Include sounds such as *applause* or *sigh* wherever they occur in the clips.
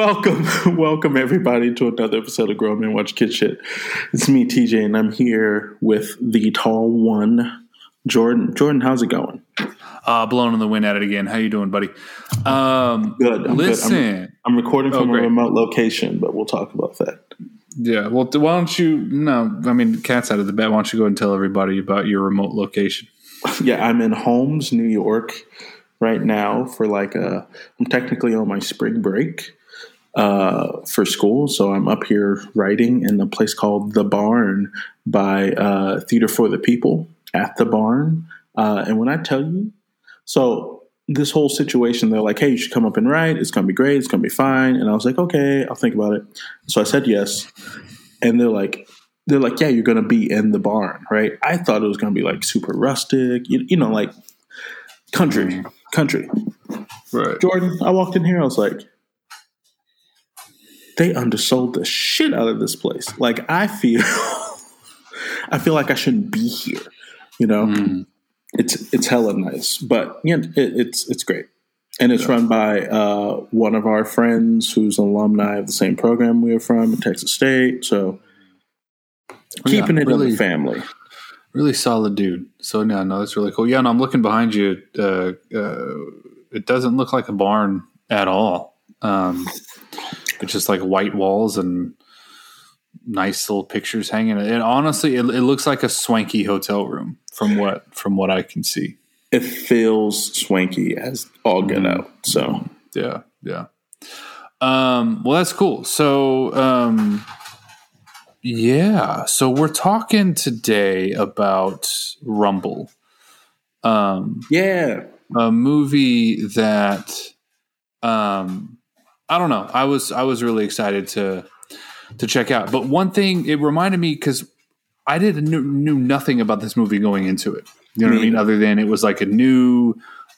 Welcome, *laughs* welcome everybody to another episode of Grown Men Watch Kid Shit. It's me, TJ, and I'm here with the tall one, Jordan. Jordan, how's it going? Uh, blown in the wind at it again. How you doing, buddy? Um, Good. I'm listen, Good. I'm, I'm recording Oh, from a remote location, but we'll talk about that. yeah. Well, why don't you? No, I mean, cat's out of the bed. Why don't you go and tell everybody about your remote location? *laughs* Yeah, I'm in Holmes, New York, right now for like a. I'm technically on my spring break uh, for school, so I'm up here writing in a place called the Barn by uh, Theater for the People at the Barn. Uh, and when I tell you, so this whole situation, they're like, "Hey, you should come up and write. It's gonna be great. It's gonna be fine." And I was like, "Okay, I'll think about it." So I said yes, and they're like, they're like, yeah, you're going to be in the barn, right? I thought it was going to be like super rustic, you, you know, like country, country. Right. Jordan, I walked in here, I was like, they undersold the shit out of this place. Like, I feel, *laughs* I feel like I shouldn't be here, you know? Mm. It's it's hella nice, but yeah, it, it's it's great, and it's run by uh, one of our friends who's an alumni of the same program we are from Texas State. So keeping Yeah, it in really- the family. Really solid dude. So no, no, that's really cool. Yeah, and I'm looking behind you. Uh, uh, it doesn't look like a barn at all. Um, it's just like white walls and nice little pictures hanging. And honestly, it, it looks like a swanky hotel room from what from what I can see. It feels swanky as all get out. So Yeah, yeah. Um, well, that's cool. So, um, yeah. So we're talking today about Rumble, um, yeah, a movie that, um, I don't know. I was I was really excited to to check out. But one thing it reminded me because I didn't knew, knew nothing about this movie going into it. You know what I Me mean? Other than it was like a new,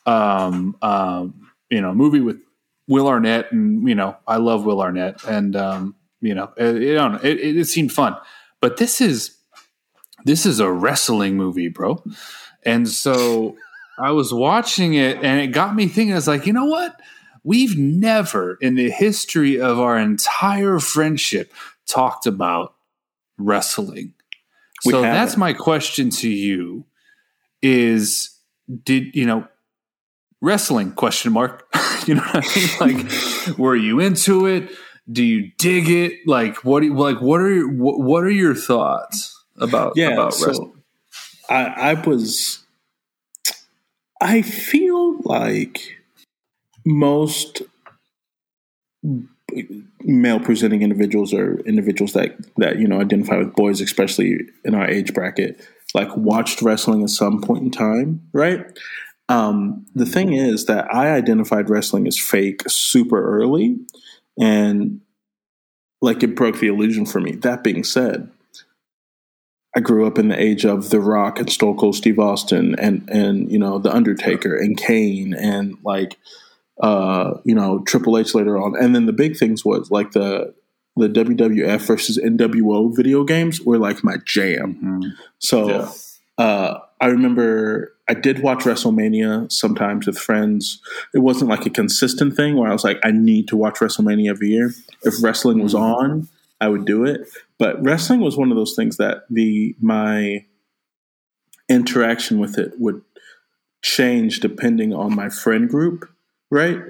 um, um, you know, movie with Will Arnett, and you know, I love Will Arnett, and um, you know, it, it, know, it, it, it seemed fun. But this is this is a wrestling movie, bro. And so I was watching it, and it got me thinking. I was like, you know what? We've never in the history of our entire friendship talked about wrestling. We so haven't. that's my question to you is did you know wrestling question mark *laughs* you know what i mean *laughs* like were you into it do you dig it like what you, like what are your, what, what are your thoughts about yeah. about so wrestling I, I was. I feel like most male presenting individuals or individuals that that you know identify with boys especially in our age bracket like watched wrestling at some point in time right? Um, the thing is that i identified wrestling as fake super early and like it broke the illusion for me. That being said I grew up in the age of The Rock and Stone Cold Steve Austin and and you know The Undertaker and Kane and like uh you know Triple H later on and then the big things was like the the WWF versus NWO video games were like my jam. Mhm. So Yeah. uh I remember I did watch WrestleMania sometimes with friends. It wasn't like a consistent thing where I was like, I need to watch WrestleMania every year. If wrestling was on, I would do it. But wrestling was one of those things that the my interaction with it would change depending on my friend group, right?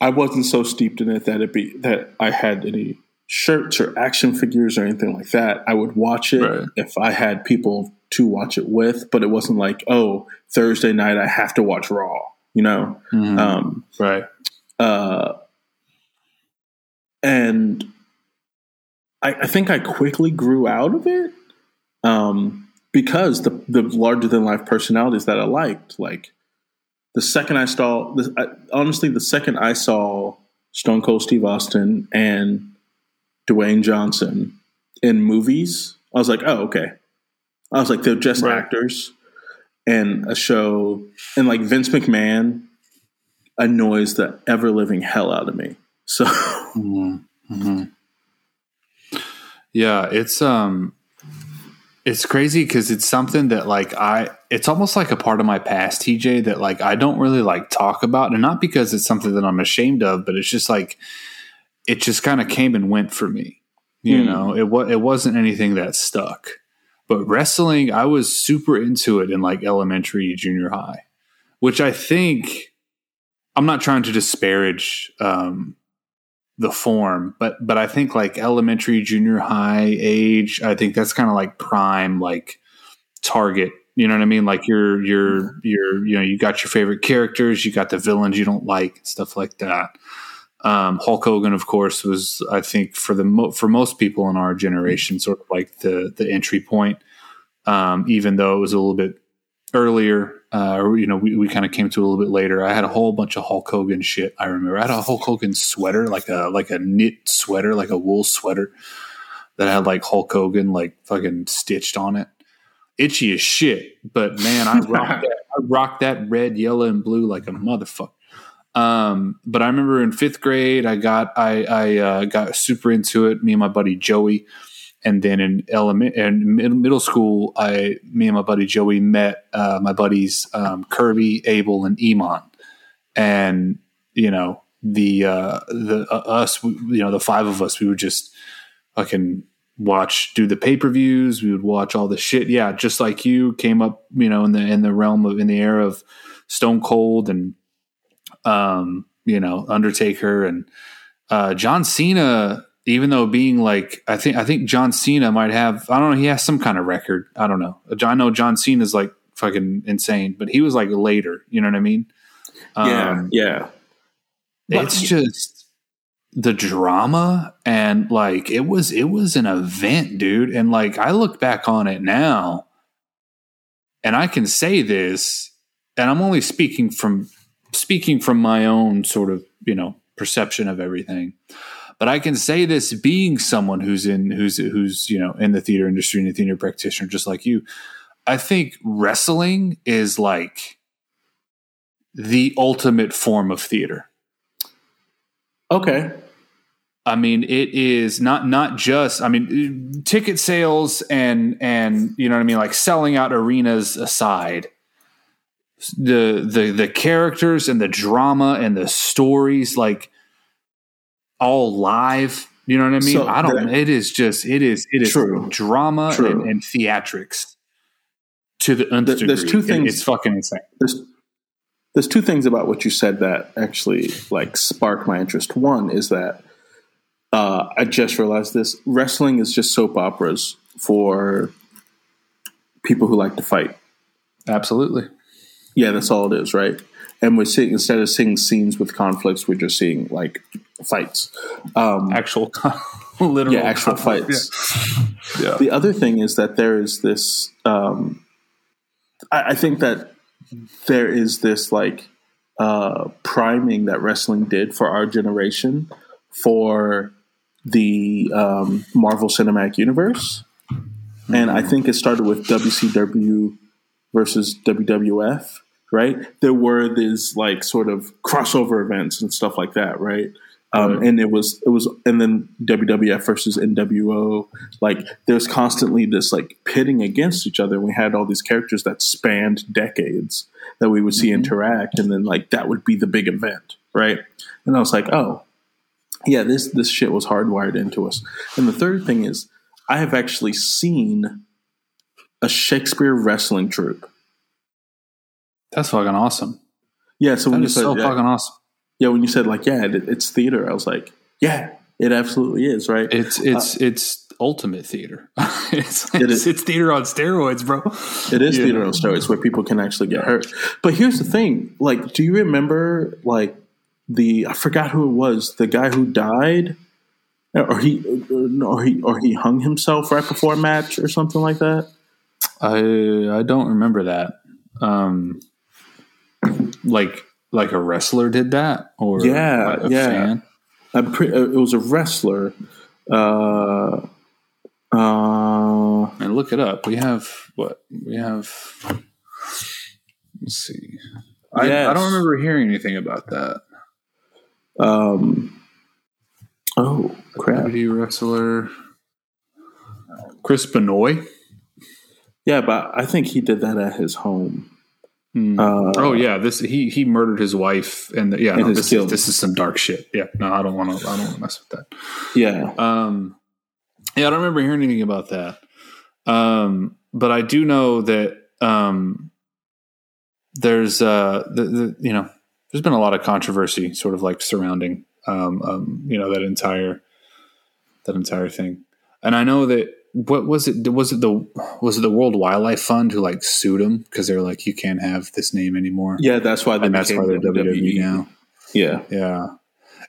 I wasn't so steeped in it that it be that I had any shirts or action figures or anything like that. I would watch it Right. if I had people to watch it with, but it wasn't like, oh, Thursday night I have to watch Raw, you know. Mhm. Um, right uh, and I, I think I quickly grew out of it um, because the the larger than life personalities that I liked, like the second I saw, the, I, honestly, the second I saw Stone Cold Steve Austin and Dwayne Johnson in movies, I was like, oh, okay. I was like, they're just right. actors and a show. And like Vince McMahon annoys the ever living hell out of me. So, *laughs* mm-hmm. Mm-hmm. yeah, it's, um, it's crazy because it's something that like I it's almost like a part of my past, TJ, that like I don't really like talk about. And not because it's something that I'm ashamed of, but it's just like it just kind of came and went for me. You mm. know, it was it wasn't anything that stuck. But wrestling, I was super into it in like elementary, junior high, which I think I'm not trying to disparage um, the form, but but I think like elementary, junior high age, I think that's kind of like prime like target. You know what I mean? Like you're you're you're you know you got your favorite characters, you got the villains you don't like, stuff like that. Um, Hulk Hogan, of course, was I think for the mo- for most people in our generation, sort of like the the entry point. Um, even though it was a little bit earlier, uh, you know, we, we kind of came to a little bit later. I had a whole bunch of Hulk Hogan shit. I remember I had a Hulk Hogan sweater, like a like a knit sweater, like a wool sweater that had like Hulk Hogan like fucking stitched on it. Itchy as shit, but man, I rocked *laughs* that. I rocked that red, yellow, and blue like a motherfucker. Um, but I remember in fifth grade, I got I, I uh, got super into it. Me and my buddy Joey, and then in element and middle school, I me and my buddy Joey met uh, my buddies um, Kirby, Abel, and Iman, and you know the uh, the uh, us you know the five of us we would just fucking watch do the pay per views. We would watch all the shit. Yeah, just like you came up, you know, in the in the realm of in the era of Stone Cold and um, you know, Undertaker and uh, John Cena. Even though being like, I think I think John Cena might have. I don't know. He has some kind of record. I don't know. I know John Cena is like fucking insane, but he was like later. You know what I mean? Yeah, um, yeah. It's but, just the drama and like it was it was an event, dude. And like I look back on it now, and I can say this, and I'm only speaking from speaking from my own sort of, you know, perception of everything. But I can say this being someone who's in who's who's, you know, in the theater industry and a theater practitioner just like you. I think wrestling is like the ultimate form of theater. Okay. I mean, it is not not just. I mean, ticket sales and and you know what I mean, like selling out arenas aside the the the characters and the drama and the stories like all live. You know what I mean? So I don't. it is just it is it is true. drama true. And, and, theatrics to the nth. There's two things. It's fucking insane. There's there's two things about what you said that actually like sparked my interest. One is that uh, I just realized this: wrestling is just soap operas for people who like to fight. Absolutely. Yeah, that's all it is, right? And we're seeing instead of seeing scenes with conflicts, we're just seeing like fights, um, actual, *laughs* literal, yeah, actual fights. Yeah. yeah. The other thing is that there is this. Um, I, I think that there is this like uh, priming that wrestling did for our generation for the um, Marvel Cinematic Universe, mm-hmm. and I think it started with WCW versus WWF, right? There were these like sort of crossover events and stuff like that, right? Um. And it was it was and then WWF versus NWO. Like there's constantly this like pitting against each other. We had all these characters that spanned decades that we would see mm-hmm. interact, and then like that would be the big event, right? And I was like, oh, yeah, this this shit was hardwired into us. And the third thing is, I have actually seen a Shakespeare wrestling troupe. That's fucking awesome. Yeah, so when that you said so fucking awesome. Yeah, when you said like, yeah, it, it's theater, I was like, yeah, it absolutely is, right? It's it's uh, it's ultimate theater. *laughs* it's, it's, it's, theater on steroids, bro. It is yeah. theater on steroids where people can actually get hurt. But here's the thing: like, do you remember like the I forgot who it was, the guy who died, or he or he or he hung himself right before a match or something like that? I I don't remember that. Um, like like a wrestler did that, or Yeah, a yeah. fan? I'm uh, it was a wrestler. Uh, uh, And look it up. We have what we have. Let's see. I, I don't remember hearing anything about that. um, oh crap! WWE wrestler Chris Benoit. Yeah, but I think he did that at his home. Hmm. Uh, oh yeah, this he he murdered his wife and the, yeah, And no, this is, this is some dark shit. Yeah, no, I don't want to. I don't want to mess with that. yeah, Um, yeah, I don't remember hearing anything about that. Um, but I do know that um, there's uh, the, the you know there's been a lot of controversy, sort of like surrounding um, um, you know that entire that entire thing. And I know that what was it? Was it the was it the World Wildlife Fund who like sued him because they're like you can't have this name anymore, yeah. That's why they and that's why they're WWE now. Yeah, Yeah.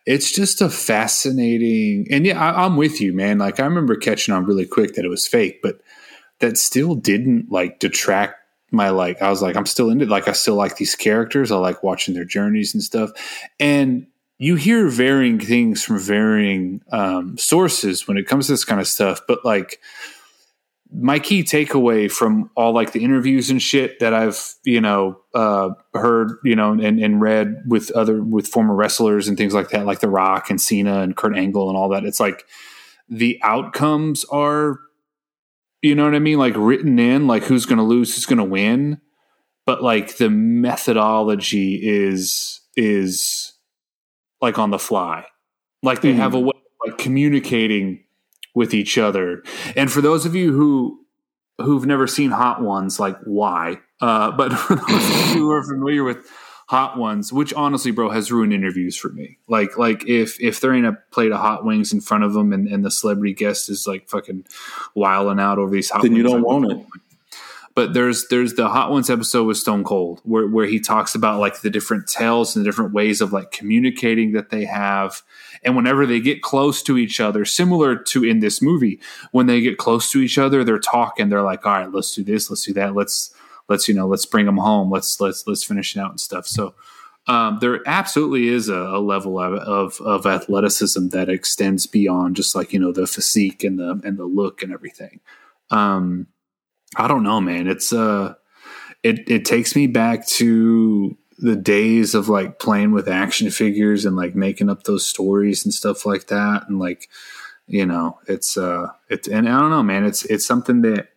It's just a fascinating, and yeah, I, I'm with you, man. Like, I remember catching on really quick that it was fake, but that still didn't like detract my like. I was like, I'm still into it. Like, I still like these characters. I like watching their journeys and stuff. And you hear varying things from varying um, sources when it comes to this kind of stuff, but like, my key takeaway from all like the interviews and shit that I've you know uh, heard you know and, and read with other with former wrestlers and things like that, like The Rock and Cena and Kurt Angle and all that. It's like the outcomes are, you know what I mean, like written in, like who's to lose, who's to win, but like the methodology is is like on the fly, like they Mhm. have a way of like communicating with each other. And for those of you who who've never seen Hot Ones, like why? Uh, but *laughs* for those of you who are familiar with Hot Ones, which honestly, bro, has ruined interviews for me. Like, like if if there ain't a plate of hot wings in front of them, and, and the celebrity guest is like fucking wiling out over these hot, Then you don't like, want it. But there's there's the Hot Ones episode with Stone Cold where where he talks about like the different tales and the different ways of like communicating that they have, and whenever they get close to each other, similar to in this movie, when they get close to each other, they're talking. They're like, all right, let's do this, let's do that, let's let's you know let's bring them home, let's let's let's finish it out and stuff. So. Um, there absolutely is a, a level of, of of athleticism that extends beyond just like you know the physique and the and the look and everything. Um, I don't know, man. It's uh it it takes me back to the days of like playing with action figures and like making up those stories and stuff like that and like you know, it's uh it's and I don't know, man. It's it's something that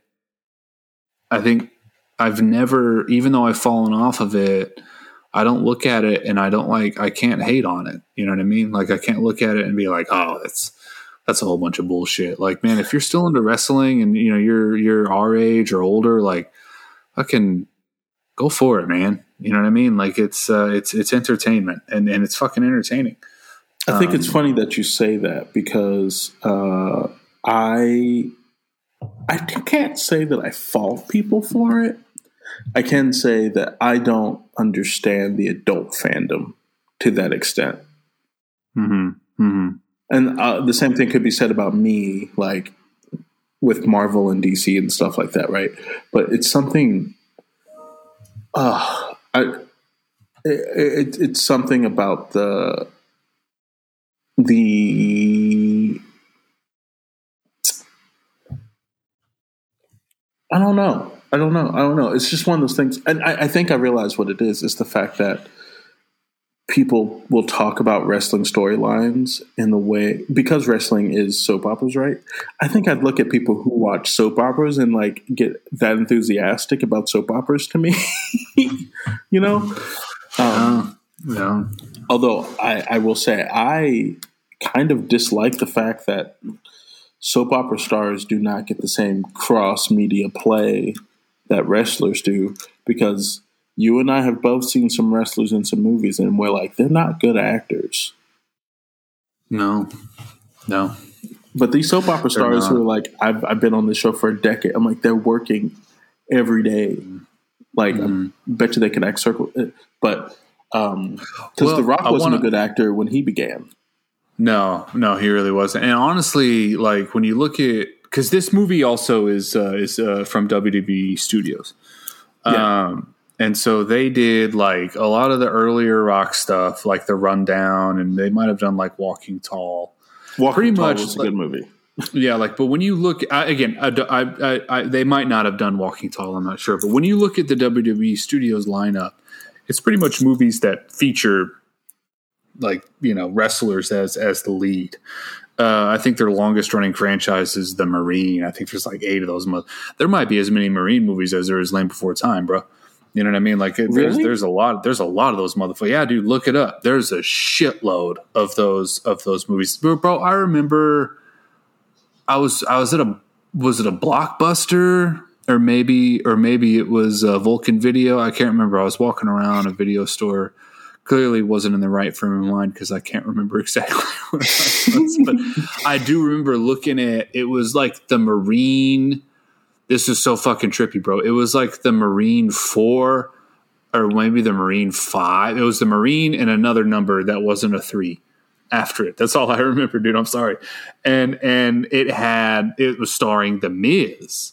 I think I've never even though I've fallen off of it, I don't look at it and I don't like I can't hate on it. You know what I mean? Like I can't look at it and be like, "Oh, that's that's a whole bunch of bullshit. Like, man, if you're still into wrestling and you know you're you're our age or older, like, fucking go for it, man. You know what I mean? Like, it's uh, it's it's entertainment and and it's fucking entertaining. I think it's Um, funny that you say that because uh, I I can't say that I fault people for it. I can say that I don't understand the adult fandom to that extent. Mm-hmm. Mm-hmm. And uh, the same thing could be said about me, like with Marvel and DC and stuff like that, right? But it's something. Uh, I it, it, it's something about the the. I don't know. I don't know. I don't know. It's just one of those things, and I, I think I realize what it is. Is the fact that people will talk about wrestling storylines in the way because wrestling is soap operas, right? I think I'd look at people who watch soap operas and like get that enthusiastic about soap operas to me, *laughs* you know. Um, yeah. although I, I will say I kind of dislike the fact that soap opera stars do not get the same cross media play that wrestlers do because you and I have both seen some wrestlers in some movies and we're like they're not good actors. No. No. But these soap opera stars who are like I've I've been on this show for a decade. I'm like they're working every day. Like Mhm. I bet you they can act circle but um because Well, The Rock wasn't wanna- a good actor when he began. No, no, he really wasn't. And honestly, like when you look at because this movie also is uh, is uh, from WWE Studios, Yeah. um, and so they did like a lot of the earlier rock stuff, like the Rundown, and they might have done like Walking Tall. Walking Pretty Tall much was a like- good movie. *laughs* Yeah, like, but when you look I, again, I, I, I, I, they might not have done Walking Tall. I'm not sure, but when you look at the WWE Studios lineup, it's pretty much movies that feature like you know wrestlers as as the lead. Uh, I think their longest running franchise is the Marine. I think there's like eight of those. There might be as many Marine movies as there is Land Before Time, bro. You know what I mean? Like it, there's Really? there's a lot there's a lot of those motherfuckers. Yeah, dude, look it up. There's a shitload of those of those movies, bro. bro I remember I was I was at a was it a blockbuster or maybe or maybe it was a Vulcan Video. I can't remember. I was walking around a video store. Clearly wasn't in the right frame of mind because I can't remember *laughs* exactly what I was. But I do remember looking at it was like the Marine. This is so fucking trippy, bro. It was like the Marine Four or maybe the Marine Five. It was the Marine and another number that wasn't a three after it. That's all I *laughs* remember, dude. I'm sorry. And and it had it was starring the Miz.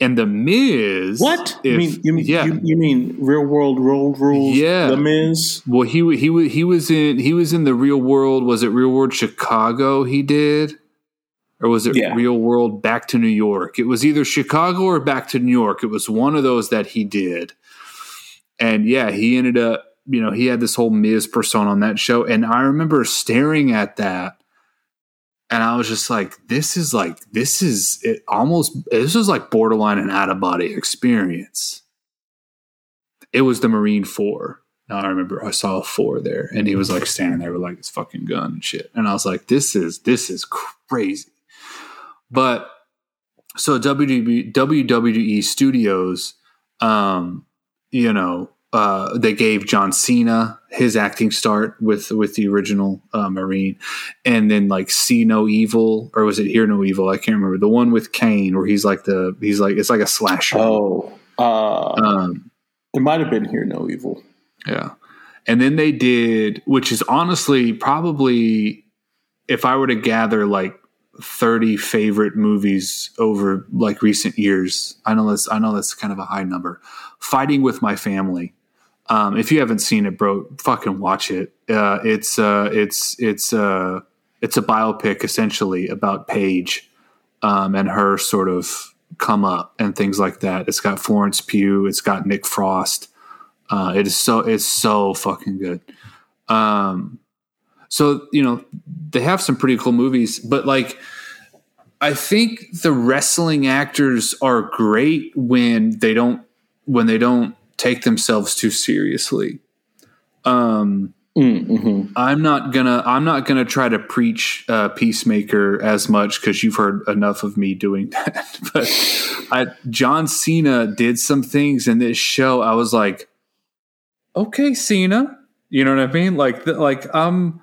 And the Miz What? you if- mean you, mean yeah. you, you mean real world road rules? Yeah. The Miz. well, he he he was in he was in the Real World. Was it Real World Chicago? He did, or was it Yeah. Real World Back to New York? It was either Chicago or Back to New York. It was one of those that he did, and yeah, he ended up. You know, he had this whole Miz persona on that show, and I remember staring at that, and I was just like, "This is like this is it almost this is like borderline an out of body experience." It was the Marine Four. Now I remember I saw a four there, and he was like standing there with like his fucking gun and shit, and I was like, "This is this is crazy." But so WWE WWE Studios, um, you know, uh, they gave John Cena his acting start with with the original uh, Marine, and then like See No Evil, or was it Hear No Evil? I can't remember the one with Kane where he's like the he's like it's like a slasher. Oh, uh, Um, it might have been here. No evil. Yeah. And then they did, which is honestly probably, if I were to gather like 30 favorite movies over like recent years, I know that's, I know that's kind of a high number. Fighting with My Family. Um, if you haven't seen it, bro, fucking watch it. Uh, it's, uh, it's, it's, uh, it's a biopic essentially about Paige, um, and her sort of come up and things like that. It's got Florence Pugh. It's got Nick Frost. Uh, it is so it's so fucking good. Um, so you know they have some pretty cool movies, but like I think the wrestling actors are great when they don't when they don't take themselves too seriously. Um, Mm-hmm. I'm not gonna I'm not gonna try to preach uh, peacemaker as much because you've heard enough of me doing *laughs* that. but I, John Cena did some things in this show. I was like, okay, Cena, you know what I mean? Like like um,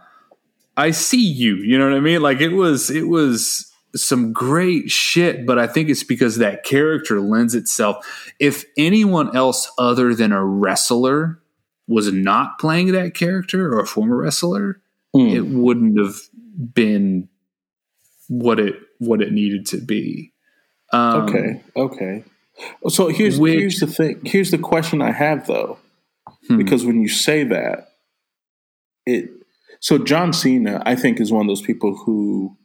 I see you. You know what I mean? Like it was it was some great shit, but I think it's because that character lends itself. If anyone else other than a wrestler was not playing that character or a former wrestler, Mm. it wouldn't have been what it what it needed to be. Um, Okay. Okay. So here's which- here's the thing. Here's the question I have though, hmm. because when you say that, it so John Cena, I think, is one of those people who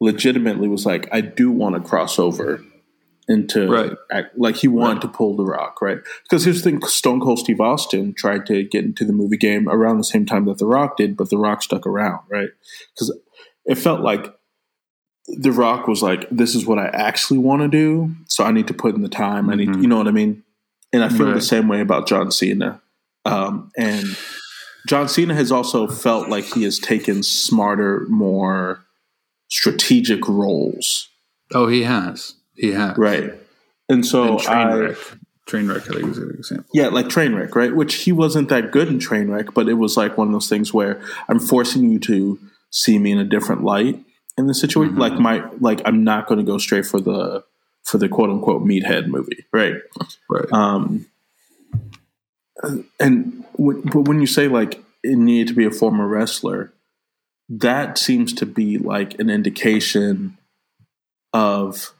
legitimately was like, I do want to cross over into Right. act, like he wanted to pull the rock, right? Because here's the thing: Stone Cold Steve Austin tried to get into the movie game around the same time that The Rock did, but The Rock stuck around, right? Because it felt like The Rock was like, "This is what I actually want to do, so I need to put in the time. I need, Mhm. you know what I mean." And I feel the same way about John Cena. Um, and John Cena has also felt like he has taken smarter, more strategic roles, Oh, he has. He has. right? And so And I, Trainwreck. Trainwreck, I think, is a good example. yeah, like Trainwreck, right? Which he wasn't that good in Trainwreck, but it was like one of those things where I'm forcing you to see me in a different light in the situation. Mhm. Like my, like I'm not going to go straight for the for the quote unquote meathead movie, right? Right. Um, and when, but when you say like it needed to be a former wrestler, that seems to be like an indication of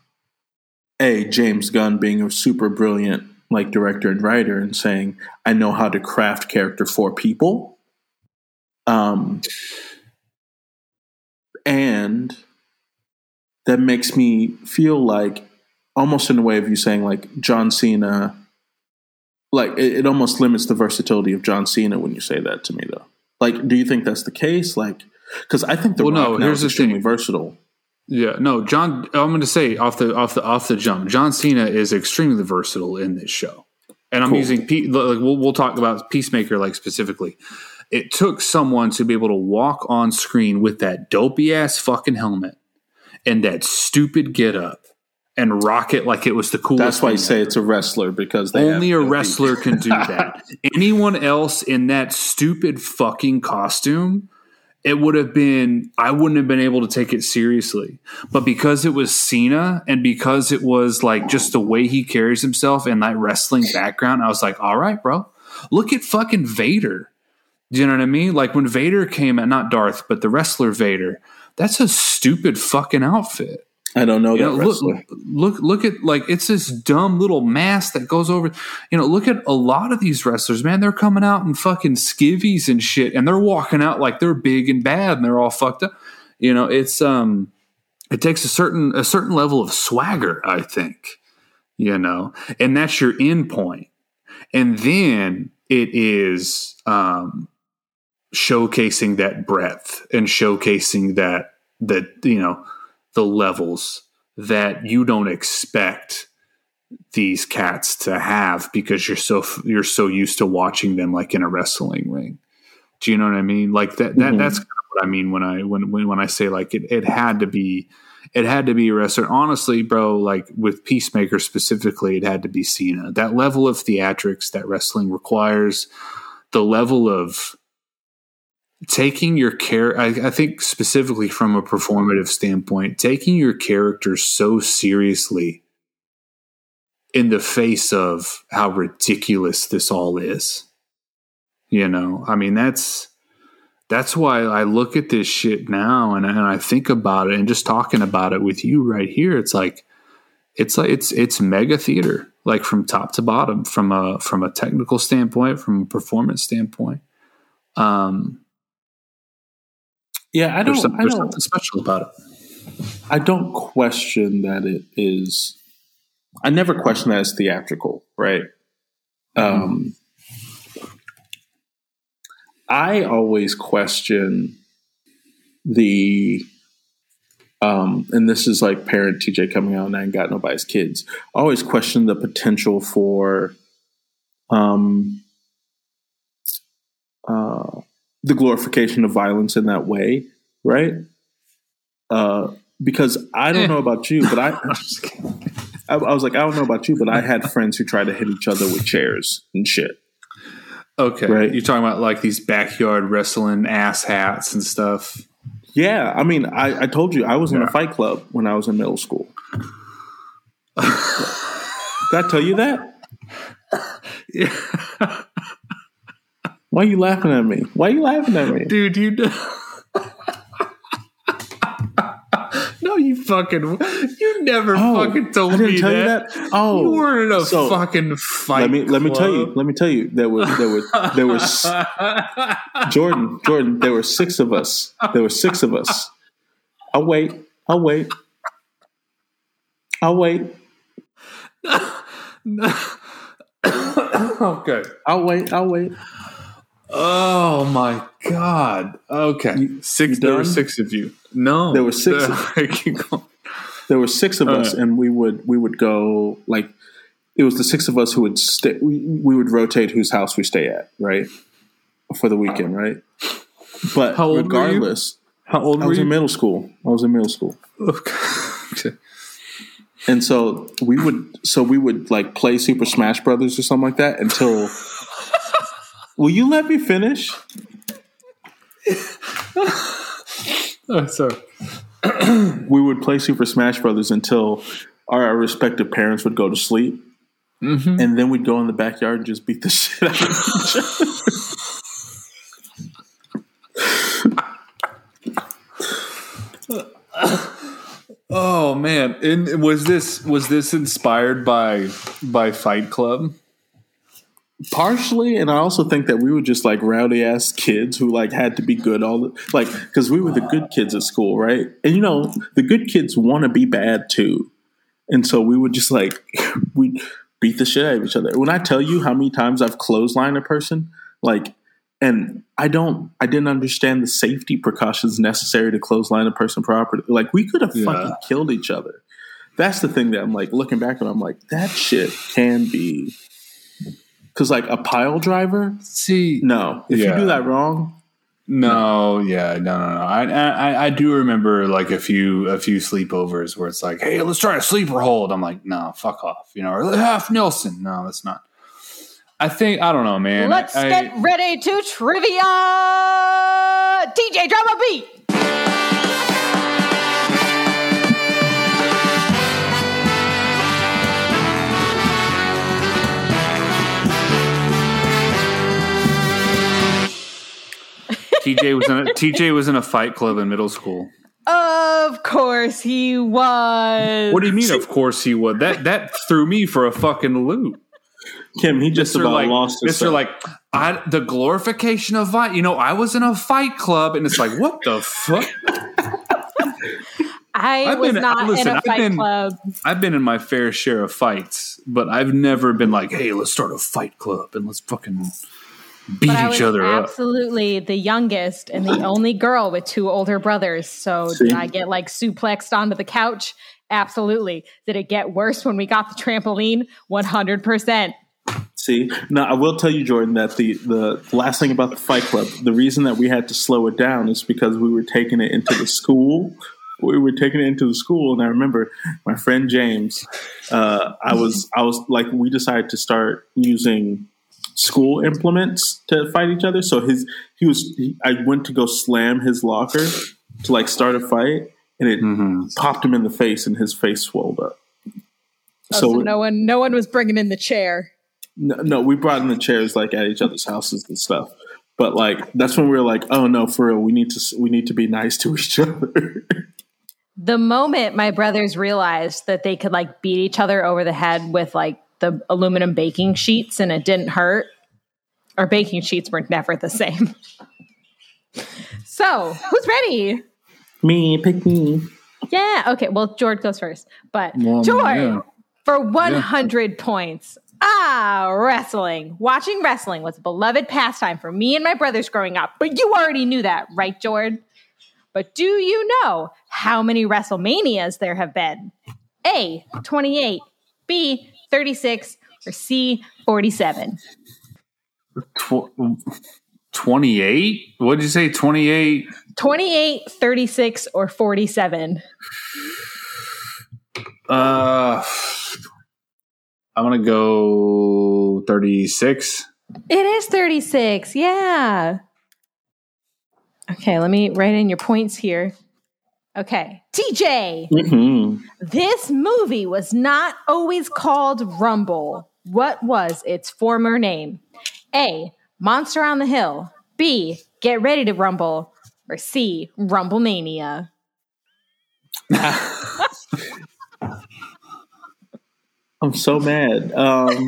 a James Gunn being a super brilliant like director and writer and saying, I know how to craft character for people. Um, and that makes me feel like almost in a way of you saying like John Cena like it, it, almost limits the versatility of John Cena when you say that to me though. Like do you think that's the case? Like cuz I think the well, Rock no, here's is extremely thing. versatile. Yeah, no, John I'm going to say off the off the off the jump. John Cena is extremely versatile in this show. And I'm cool. using like we'll, we'll talk about Peacemaker like specifically. It took someone to be able to walk on screen with that dopey ass fucking helmet and that stupid get up and rock it like it was the coolest. That's why I say it's a wrestler because only a wrestler can do *laughs* that. Anyone else in that stupid fucking costume, it would have been I wouldn't have been able to take it seriously. But because it was Cena and because it was like just the way he carries himself and that wrestling background, I was like, all right, bro, look at fucking Vader. Do you know what I mean? Like when Vader came out, not Darth, but the wrestler Vader that's a stupid fucking outfit. I don't know you that know, look, look, look at like it's this dumb little mask that goes over. You know, look at a lot of these wrestlers, man. They're coming out in fucking skivvies and shit, and they're walking out like they're big and bad, and they're all fucked up. You know, it's um, it takes a certain a certain level of swagger, I think. You know, and that's your end point, and then it is um, showcasing that breadth and showcasing that that you know the levels that you don't expect these cats to have because you're so you're so used to watching them like in a wrestling ring. Do you know what I mean? Like that, that mm-hmm. that's kind of what I mean when I when when, when I say like it, it had to be it had to be a wrestler. Honestly, bro, like with Peacemaker specifically, it had to be Cena. That level of theatrics that wrestling requires, the level of taking your care I, I, think specifically from a performative standpoint taking your character so seriously in the face of how ridiculous this all is you know? I mean that's that's why i look at this shit now and, and i think about it and just talking about it with you right here it's like it's like it's it's mega theater like from top to bottom from a from a technical standpoint from a performance standpoint. Um yeah, I don't. There's, some, I don't, something special about it. I don't question that it is. I never question that it's theatrical, right? Um, I always question the, um, and this is like parent TJ coming out and I ain't got nobody's kids. I always question the potential for, um, uh, the glorification of violence in that way, right? Uh, because I don't eh. know about you, but I, *laughs* I, I was like, I don't know about you, but I had friends who tried to hit each other with chairs and shit. Okay, right? You're talking about like these backyard wrestling ass hats and stuff. Yeah, I mean, I, I told you I was in a fight club when I was in middle school. Did I tell you that? *laughs* Yeah. *laughs* Why are you laughing at me? Why are you laughing at me? Dude, you know. no, you fucking. You never oh, fucking told me that. that. Oh, you were in a so, fucking fight. Let me club. let me tell you. Let me tell you. There were there were there was *laughs* Jordan Jordan. There were six of us. There were six of us. I'll wait. I'll wait. I'll wait. *laughs* okay. I'll wait. I'll wait. Oh my god! Okay, six. There were six of you. No, there were six. Of, *laughs* there were six of us, and we would we would go like it was the six of us who would stay. We, we would rotate whose house we stay at, right, for the weekend, right. But regardless. How old regardless, How old I was you? in middle school. I was in middle school. *laughs* Okay. And so we would, so we would like play Super Smash Brothers or something like that until Will you let me finish? *laughs* oh, sorry. *clears throat* we would play Super Smash Brothers until our, our respective parents would go to sleep. Mm-hmm. And then we'd go in the backyard and just beat the *laughs* shit out of each other. *laughs* oh man! And was this was this inspired by by Fight Club? Partially, and I also think that we were just like rowdy ass kids who like had to be good all the like because we were the good kids at school, right? And you know, the good kids want to be bad too, and so we would just like *laughs* we beat the shit out of each other. When I tell you how many times I've clotheslined a person, like, and I don't, I didn't understand the safety precautions necessary to clothesline a person properly. Like, we could have Yeah. fucking killed each other. That's the thing that I'm like looking back and I'm like, that shit can be. Because, like, a pile driver, See, no. If Yeah. you do that wrong, No, yeah, no, no, no. I, I, I do remember like a few, a few sleepovers where it's like, hey, let's try a sleeper hold. I'm like, no, fuck off, you know, or half Nelson. No, that's not. I think I don't know, man. Let's I, get ready to trivia. DJ, drum a beat. TJ was in a TJ was in a fight club in middle school. Of course he was. What do you mean? Of course he was. That that threw me for a fucking loop. Kim, he just Mr. about like, lost his Mr. Like I, the glorification of fight. You know, I was in a fight club, and it's like, what the fuck? I I've was been- not listen, in a I've fight been- club. I've been in my fair share of fights, but I've never been like, hey, let's start a fight club and let's fucking beat But I was each other up. absolutely the youngest and the only girl with two older brothers. So did I get like suplexed onto the couch? Absolutely. Did it get worse when we got the trampoline? 100%. See, now I will tell you, Jordan, that the the last thing about the Fight Club, the reason that we had to slow it down is because we were taking it into the school. We were taking it into the school, and I remember my friend James. Uh, I was, I was like, we decided to start using school implements to fight each other. So his, he was, he, I went to go slam his locker to like start a fight, and it Mhm. popped him in the face, and his face swelled up. Oh, so no one no one was bringing in the chair. No, no, we brought in the chairs like at each other's houses and stuff. But like that's when we were like, oh no, for real, we need to we need to be nice to each *laughs* other. The moment my brothers realized that they could like beat each other over the head with like the aluminum baking sheets and it didn't hurt, our baking sheets were never the same. *laughs* so, who's ready? me, pick me. Yeah. Okay. Well, George goes first, but Well, George yeah. for 100 points. Ah, wrestling. Watching wrestling was a beloved pastime for me and my brothers growing up. But you already knew that, right, George? But do you know how many WrestleManias there have been? A, 28, B, 36, or C, 47? 28? What did you say? 28? 28, 36, or 47? Uh, I'm going to go 36. It is 36. Yeah. Okay, let me write in your points here. Okay. TJ, hmm this movie was not always called Rumble. What was its former name? A. Monster on the Hill. B. Get Ready to Rumble. Or C. Rumble Mania. *laughs* I'm so mad. Um,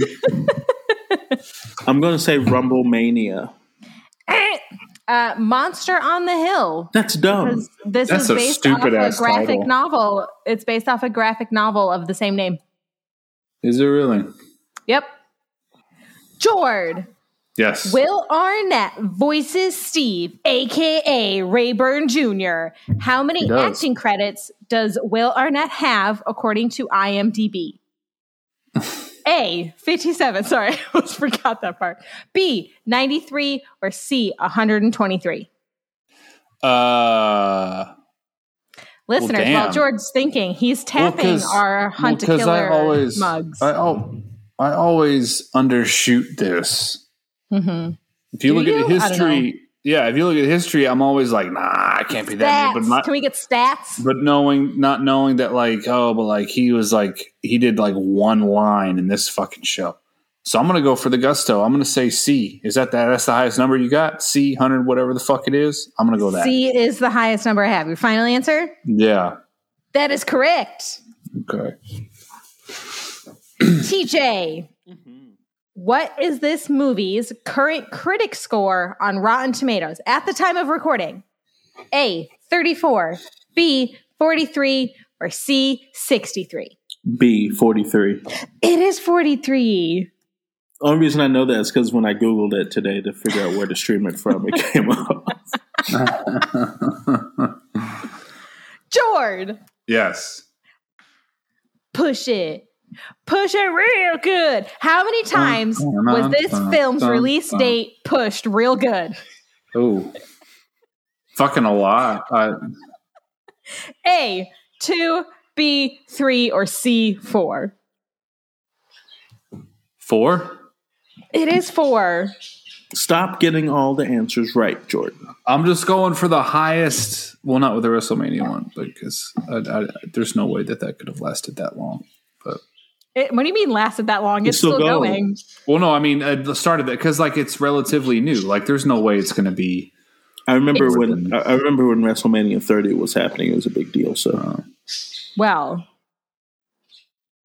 *laughs* I'm gonna say Rumble Mania. Uh, Monster on the Hill. That's dumb. This That's is a based off a stupid-ass graphic title. novel. It's based off a graphic novel of the same name. Is it really? Yep. Jord. Yes. Will Arnett voices Steve, aka Rayburn Jr. How many acting credits does Will Arnett have according to IMDb? *laughs* A, 57. Sorry, *laughs* I almost forgot that part. B, 93, or C, 123. Uh, Listeners, damn. while George's thinking, he's tapping 'cause- our Hunt to well, 'cause Killer I always, mugs. I, al- I always undershoot this. hmm If you Do look you? at the history, yeah, if you look at history, I'm always like, nah, I can't be that. Stats. But not, Can we get stats? but knowing, not knowing that, like, oh, but like he was like he did like one line in this fucking show. So I'm gonna go for the gusto. I'm gonna say C. Is that that? That's the highest number you got? C hundred, whatever the fuck it is. I'm gonna go that. C is the highest number I have. Your final answer? Yeah. That is correct. Okay. TJ, What is this movie's current critic score on Rotten Tomatoes at the time of recording? A, 34, B, 43, or C, 63? B forty three. It is 43. The Only reason I know that is because when I googled it today to figure out where to stream it from, it came up. *laughs* Jord, yes. push it. Push it real good. How many times was this film's release date pushed real good? Oh, fucking a lot. I, A, 2, B, 3, or C, 4? four. It is 4. Stop getting all the answers right, Jordan. I'm just going for the highest. Well, not with the WrestleMania one, because I, I, there's no way that that could have lasted that long. But It, what do you mean lasted that long? It's, It's still still, going. going. well, no, I mean at the start of that because like it's relatively new. Like there's no way it's going to be. I remember It's- when I I remember when WrestleMania 30 was happening. It was a big deal. So Well,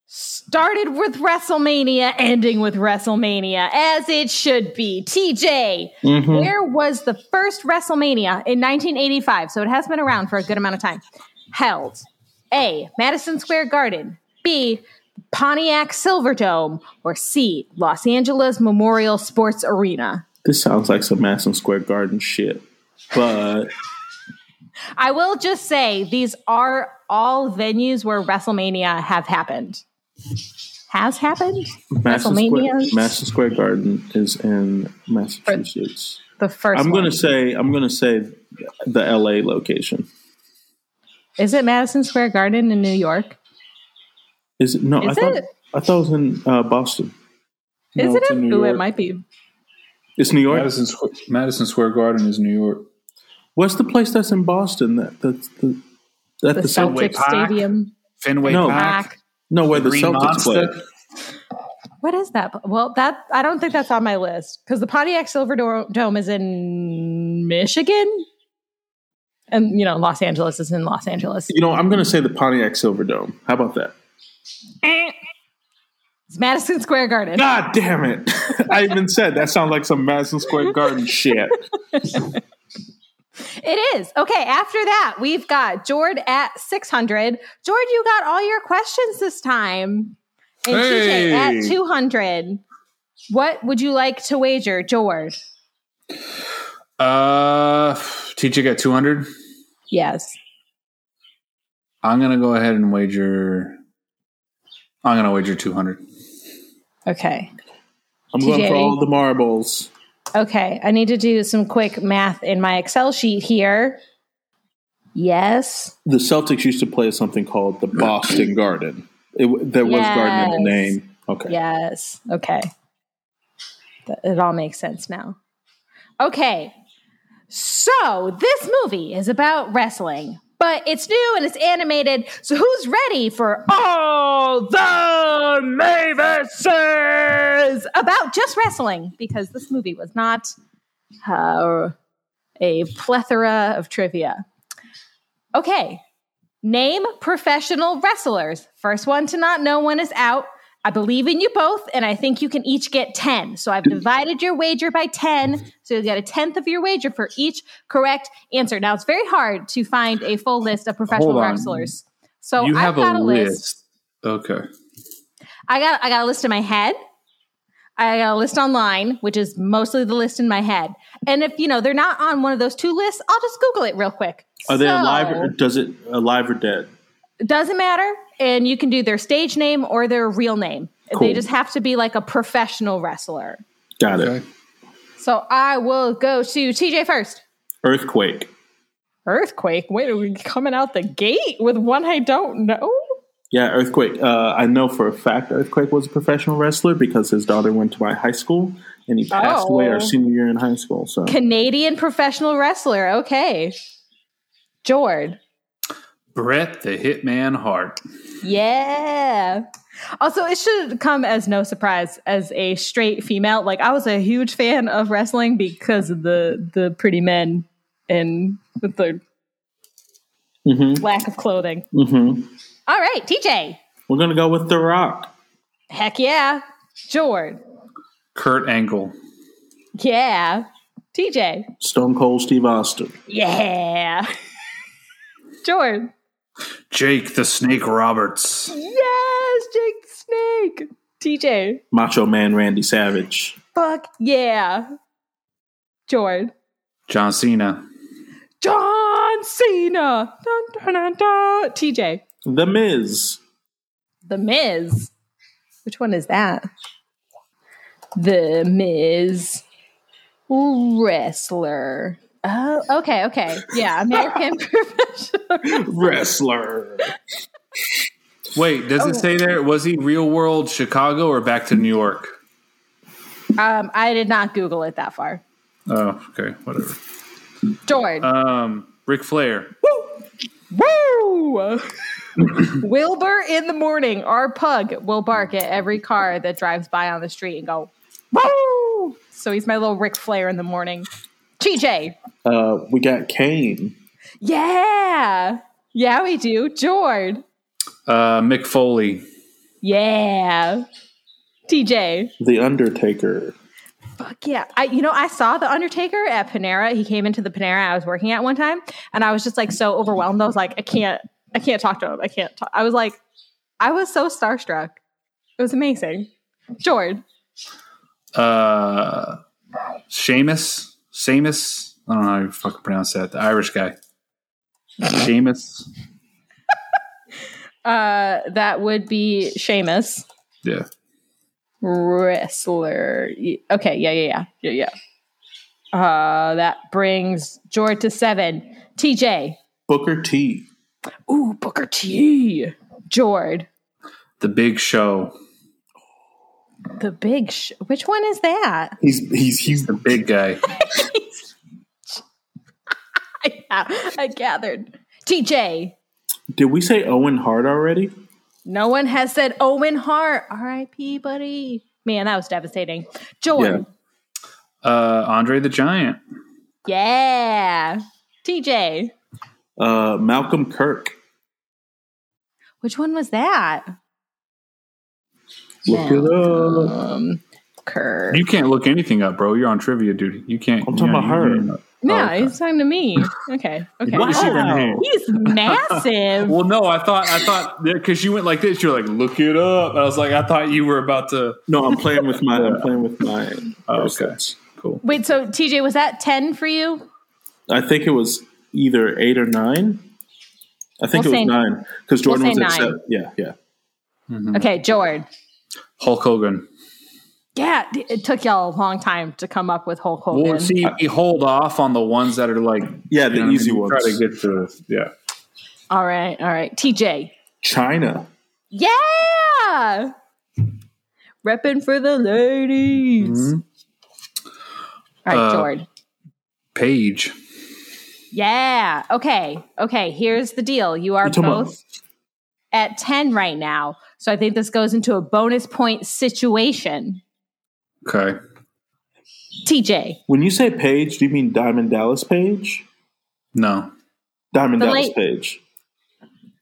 started with WrestleMania, ending with WrestleMania, as it should be. TJ, Mhm. where was the first WrestleMania in 1985? So it has been around for a good amount of time. Held A, Madison Square Garden, B, Pontiac Silverdome, or C, Los Angeles Memorial Sports Arena. this sounds like some Madison Square Garden shit. But I will just say these are all venues where WrestleMania have happened. Has happened? Madison Square, Madison Square Garden is in Massachusetts. The 1st I'm gonna say I'm gonna say the LA location. Is it Madison Square Garden in New York? Is it no? I Is thought it? I thought it was in uh, Boston. Is No, it? it's in New Ooh, it might be. It's New York. Madison Square, Madison Square Garden is New York. What's the place that's in Boston? That that's the that The the, Celt- Fenway Celtic Park? Stadium. Fenway No. Park. No where the Green Celtics play. What is that? Well, that I don't think that's on my list because the Pontiac Silverdome is in Michigan, and you know Los Angeles is in Los Angeles. You know, I'm gonna say the Pontiac Silverdome. How about that? Eh. It's Madison Square Garden. God damn it! *laughs* I even said that sounds like some Madison Square Garden *laughs* shit. It is. Okay, after that, we've got Jord at 600. Jord, you got all your questions this time. And TJ Hey. at 200. What would you like to wager, Jord? Uh, TJ got 200. Yes. I'm gonna go ahead and wager. I'm gonna wager 200. Okay. I'm going for all the marbles. Okay. I need to do some quick math in my Excel sheet here. Yes. The Celtics used to play something called the Boston Garden. It, there was garden in the name. Okay. Yes. Okay. It all makes sense now. Okay. So this movie is about wrestling, but it's new and it's animated. So who's ready for all the Mavises about just wrestling? Because this movie was not uh, a plethora of trivia. Okay. Name professional wrestlers. First one to not know one is out. I believe in you both, and I think you can each get 10. So I've divided your wager by 10. Mm-hmm. So you'll get a tenth of your wager for each correct answer. Now, it's very hard to find a full list of professional wrestlers. So you I've have got a list. list. Okay. I got I got a list in my head. I got a list online, which is mostly the list in my head. And if you know they're not on one of those two lists, I'll just Google it real quick. Are they alive or does it uh, alive or dead? Doesn't matter and you can do their stage name or their real name Cool. they just have to be like a professional wrestler Got it. Okay. so i will go to tj first Earthquake. earthquake wait are we coming out the gate with one i don't know Yeah, Earthquake. Uh, I know for a fact Earthquake was a professional wrestler because his daughter went to my high school and he passed Oh. away our senior year in high school. So canadian professional wrestler okay jord Brett the Hitman Hart. yeah also it should come as no surprise as a straight female like i was a huge fan of wrestling because of the the pretty men and with the Mhm. lack of clothing hmm All right, TJ. we're gonna go with The Rock. Heck yeah. Jord. Kurt Angle. Yeah. TJ. Stone Cold Steve Austin. Yeah. *laughs* Jordan. Jake the Snake Roberts. Yes, Jake the Snake. TJ. Macho Man Randy Savage. Fuck yeah. Jordan. John Cena. John Cena. Dun, dun, dun, dun. TJ. The Miz. The Miz. Which one is that? The Miz wrestler. Oh, okay, okay. Yeah, American *laughs* professional. Wrestler. Wait, does it Oh. say there? Was he real world Chicago or back to New York? Um, I did not Google it that far. Oh, okay, whatever. George. Um, Ric Flair. Woo! Woo! *laughs* Wilbur in the morning, our pug will bark at every car that drives by on the street and go, Woo! So he's my little Ric Flair in the morning. TJ. Uh, we got Kane. Yeah. Yeah, we do. George. Uh, Mick Foley. Yeah. TJ. The Undertaker. Fuck yeah. I you know, I saw The Undertaker at Panera. He came into the Panera I was working at one time, and I was just like so overwhelmed. I was like, I can't I can't talk to him. I can't talk. I was like, I was so starstruck. It was amazing. George. Uh, Sheamus. Sheamus. I don't know how you fucking pronounce that. The Irish guy. Sheamus. *laughs* Uh that would be Sheamus. Yeah. Wrestler. Okay, yeah, yeah, yeah. Yeah, yeah. Uh that brings George to seven. TJ. Booker T. Ooh, Booker T. George. The Big Show. The big sh- which one is that? He's he's he's The big guy. *laughs* yeah, I gathered. TJ. Did we say Owen Hart already? No one has said Owen Hart. R.I.P. buddy. Man, that was devastating. Jordan. Uh, Andre the Giant. Yeah. TJ. Uh, Malcolm Kirk. Which one was that? Look it up. Um, Kirk. You can't look anything up, bro. You're on trivia duty. You can't. I'm talking you about her. you- yeah, okay. he's talking to me. Okay. *laughs* Okay. What is she Wow. doing? He's massive. *laughs* Well, no, I thought I thought because you went like this, you're like, look it up. I was like, I thought you were about to. *laughs* No, I'm playing with my. I'm playing with my. Oh, okay. Cool. Wait, so TJ, was that 10 for you? I think it was either eight or nine. I think We'll it was nine because Jordan we'll was at nine. seven. Yeah, yeah. Mm-hmm. Okay, Jordan. Hulk Hogan. Yeah, it it took y'all a long time to come up with Hulk Hogan. Well, see, we hold off on the ones that are like Yeah, the you know, easy ones. Try to get to yeah. all right, all right. TJ. Chyna. Yeah. Repping for the ladies. Mhm. All right, Uh, Jordan. Paige. Yeah. Okay. Okay. Here's the deal. You are You about- both at 10 right now. So I think this goes into a bonus point situation. Okay. TJ. When you say Page, do you mean Diamond Dallas Page? No. Diamond The Dallas late- Page.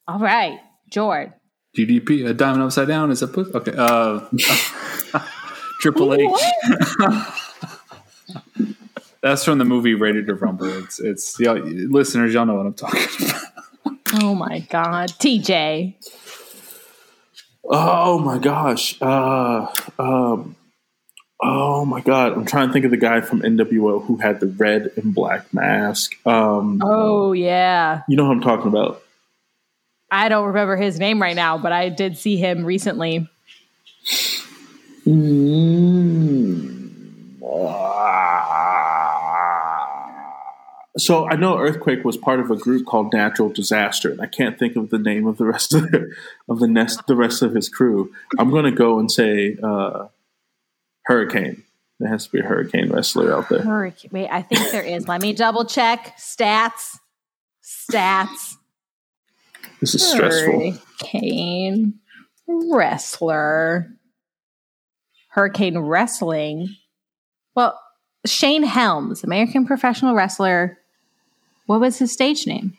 All right. Jordan. DDP. A diamond upside down is a pussy. Okay. Uh, *laughs* Triple H. *laughs* That's from the movie Ready to Rumble. It's it's y'all, listeners. Y'all know what I'm talking about. Oh my God. TJ. Oh my gosh. Uh, um, oh my god. I'm trying to think of the guy from NWO who had the red and black mask. Um, Oh, yeah. you know who I'm talking about. I don't remember his name right now, but I did see him recently. So I know Earthquake was part of a group called Natural Disaster, and I can't think of the name of the rest of the, of the nest the rest of his crew. I'm going to go and say uh, Hurricane. There has to be a Hurricane wrestler out there. Hurricane. Wait, I think there is. Let me double check. Stats. Stats. This is stressful. Hurricane wrestler. Hurricane wrestling. Well, Shane Helms, American professional wrestler. What was his stage name?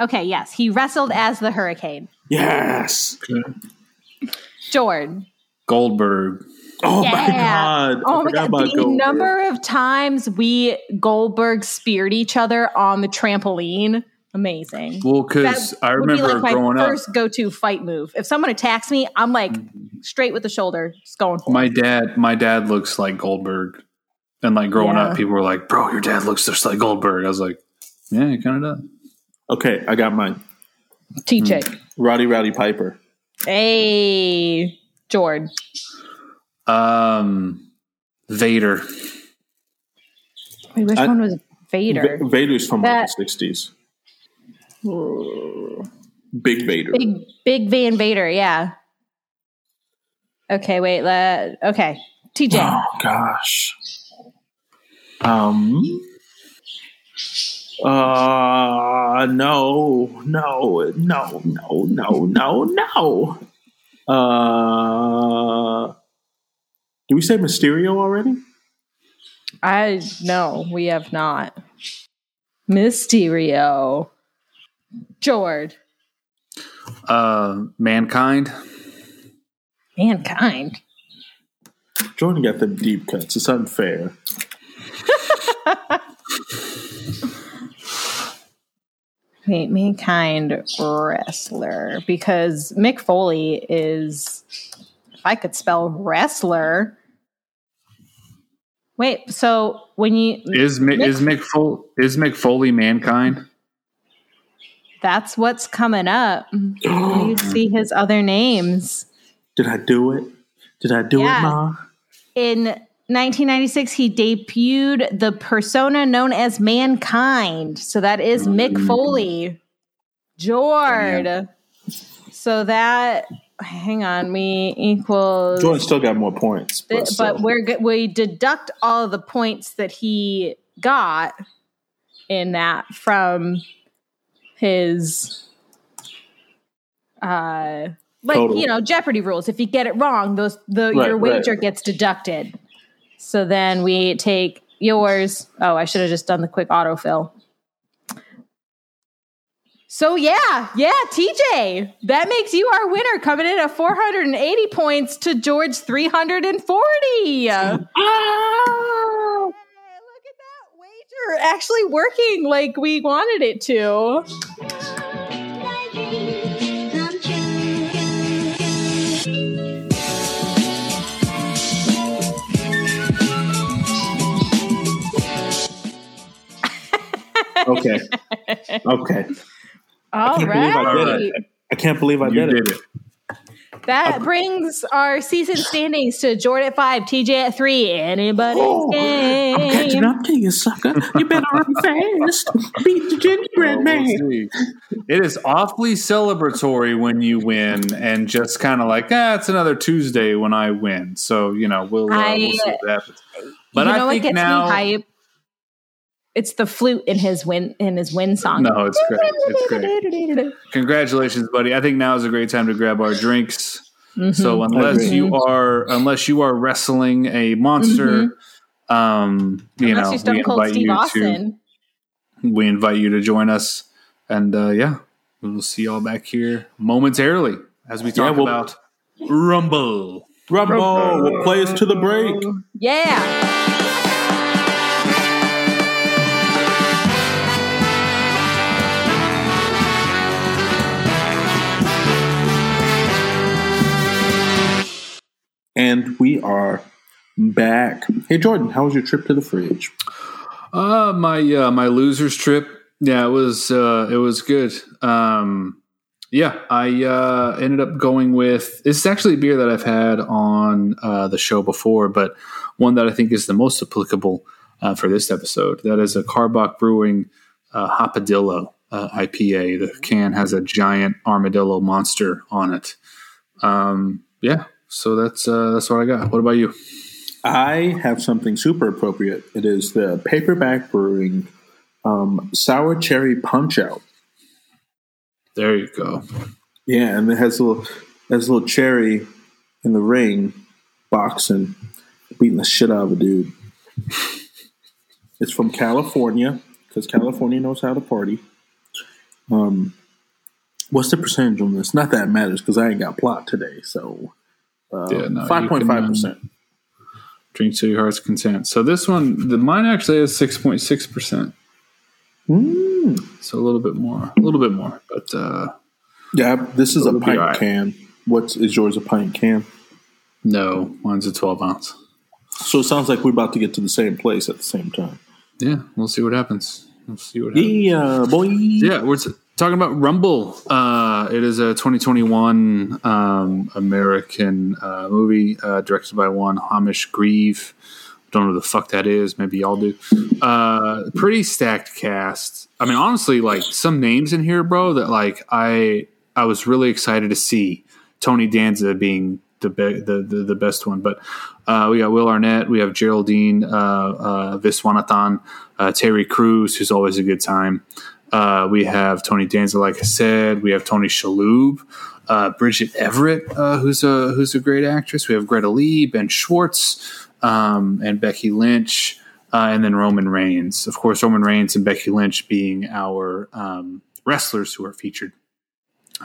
Okay, yes, he wrestled as the Hurricane. Yes. Jordan. Goldberg. Oh my god! Oh I my god! about The Goldberg. number of times we Goldberg speared each other on the trampoline, amazing. Well, because That I would be remember like my growing first go-to fight move. If someone attacks me, I'm like mm-hmm. straight with the shoulder, just going up, for it. my dad, my dad looks like Goldberg, and like growing Yeah. up, people were like, "Bro, your dad looks just like Goldberg." I was like, "Yeah, he kind of does." Okay, I got mine. TJ. Roddy Rowdy Piper. Hey, Jord. Um, Vader. Wait, which I- one was Vader? Va- Vader's from That- the sixties. Big Vader. Big Big Van Vader, yeah. Okay, wait. Let okay. TJ. Oh gosh. Um. Uh no no no no no no no. Uh. Did we say Mysterio already? I no, we have not. Mysterio. Jord. Uh, Mankind. Mankind. Jordan got them deep cuts. It's unfair. Wait, mankind wrestler. Because Mick Foley is if I could spell wrestler. Wait, so when you Is Mick- is Mick Fol- is Mick Foley Mankind? that's what's coming up. You see his other names. Did I do it? Did I do Yeah. it, Ma? In 1996, he debuted the persona known as Mankind. So that is Mick Foley. Jord. So that, hang on, we equals. Jordan still got more points, but, but we're go- we deduct all the points that he got in that from his uh like Total. you know jeopardy rules if you get it wrong those the Right, your right. wager gets deducted so then we take yours oh i should have just done the quick autofill so yeah yeah tj that makes you our winner coming in at 480 points to george 340 Ah! look at that wager actually working like we wanted it to. Okay. Okay. All can't believe I did it. I can't believe I You did, did it. it. That brings our season standings to Jordan at five, TJ at three. Anybody? Oh, I'm catching game. up to you, sucker. You better run *laughs* fast. Beat the gingerbread Well, man. we'll. It is awfully celebratory when you win, and just kind of like, ah, it's another Tuesday when I win. So you know, we'll, uh, I- we'll see what happens. But you I know what think gets now, me hype? It's the flute in his win in his win song. no, it's great. It's great. *laughs* Congratulations, buddy. I think now is a great time to grab our drinks. Mm-hmm. So unless you are unless you are wrestling a monster, um, you Mm-hmm. Unless know, you're Stone we invite Steve you Austin. to we invite you to join us, and uh, yeah, we'll see y'all back here momentarily as we talk we'll- about Rumble. Rumble we'll play us to the break. Yeah. And we are back. Hey, Jordan, how was your trip to the fridge? Uh, my uh, my losers trip. Yeah, it was uh, it was good. Um, yeah, I uh, ended up going with. This is actually a beer that I've had on uh, the show before, but one that I think is the most applicable uh, for this episode. That is a Karbach Brewing uh, Hopadillo uh, IPA. The can has a giant armadillo monster on it. Um, yeah, so that's uh, that's what I got. What about you? I have something super appropriate. It is the Paperback Brewing um, Sour Cherry Punch Out. There you go. Yeah, and it has a little, has a little cherry in the ring boxing, beating the shit out of a dude. It's from California because California knows how to party. Um, what's the percentage on this? Not that it matters because I ain't got plot today. So Yeah, uh, no, um, five point five percent. Drink to your heart's content. So this one, the mine actually has six point six percent. Hmm. So a little bit more, a little bit more, but uh, Yeah, this is a pint right. can. What's is yours a pint can? no, mine's a twelve ounce. So it sounds like we're about to get to the same place at the same time. Yeah, we'll see what happens. We'll see what happens. Yeah, boy. Yeah, we're t- talking about Rumble. Uh, it is a 2021 um, American uh, movie uh, directed by one Hamish Grieve. Don't know who the fuck that is. Maybe y'all do. Uh, pretty stacked cast. I mean, honestly, like some names in here, bro. That like I I was really excited to see. Tony Danza being the be- the, the the best one, but uh, we got Will Arnett, we have Geraldine uh, uh, Viswanathan, uh, Terry Crews, who's always a good time. Uh, we have Tony Danza, like I said. We have Tony Shalhoub, uh, Bridget Everett, uh, who's a who's a great actress. We have Greta Lee, Ben Schwartz, um, and Becky Lynch, uh, and then Roman Reigns. Of course, Roman Reigns and Becky Lynch being our um, wrestlers who are featured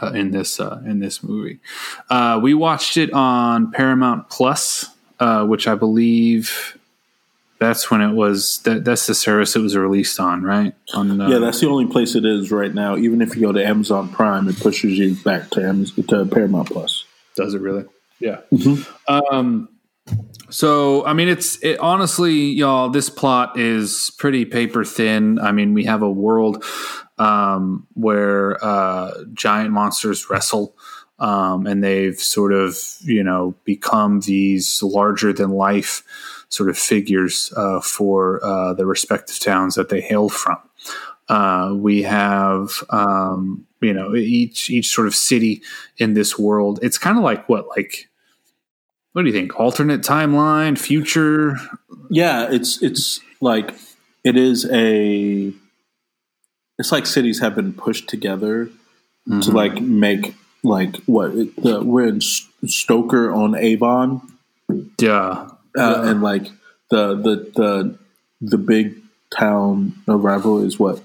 uh, in this in this movie. We watched it on Paramount Plus, which I believe that's when it was. That, that's the service it was released on, right? On uh, Yeah, that's the only place it is right now. Even if you go to Amazon Prime, it pushes you back to Amazon, to Paramount Plus. Does it really? Yeah. Um, so I mean, it's it, honestly, y'all. This plot is pretty paper thin. I mean, we have a world um, where uh, giant monsters wrestle, um, and they've sort of you know become these larger than life sort of figures uh, for uh, the respective towns that they hail from. Uh, we have um, you know each each sort of city in this world. It's kind of like what like what do you think? Alternate timeline, future? Yeah, it's it's like it is a. It's like cities have been pushed together to like make like what the, we're in Stoker on Avon, Yeah, uh, and like the the the the big town of rival is what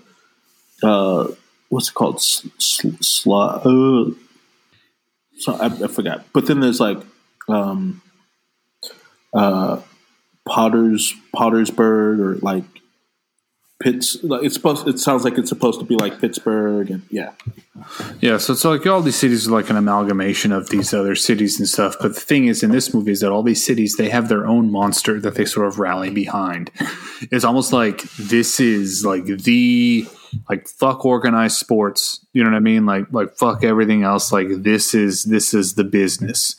uh what's it called? S- S- Sla uh, so I, I forgot. But then there's like um uh Potter's Pottersburg or like Pitts it's supposed it sounds like it's supposed to be like Pittsburgh and yeah yeah. So it's like all these cities are like an amalgamation of these other cities and stuff. But the thing is, in this movie, is that all these cities they have their own monster that they sort of rally behind. It's almost like this is like the like fuck organized sports. You know what I mean? Like like fuck everything else. Like this is this is the business.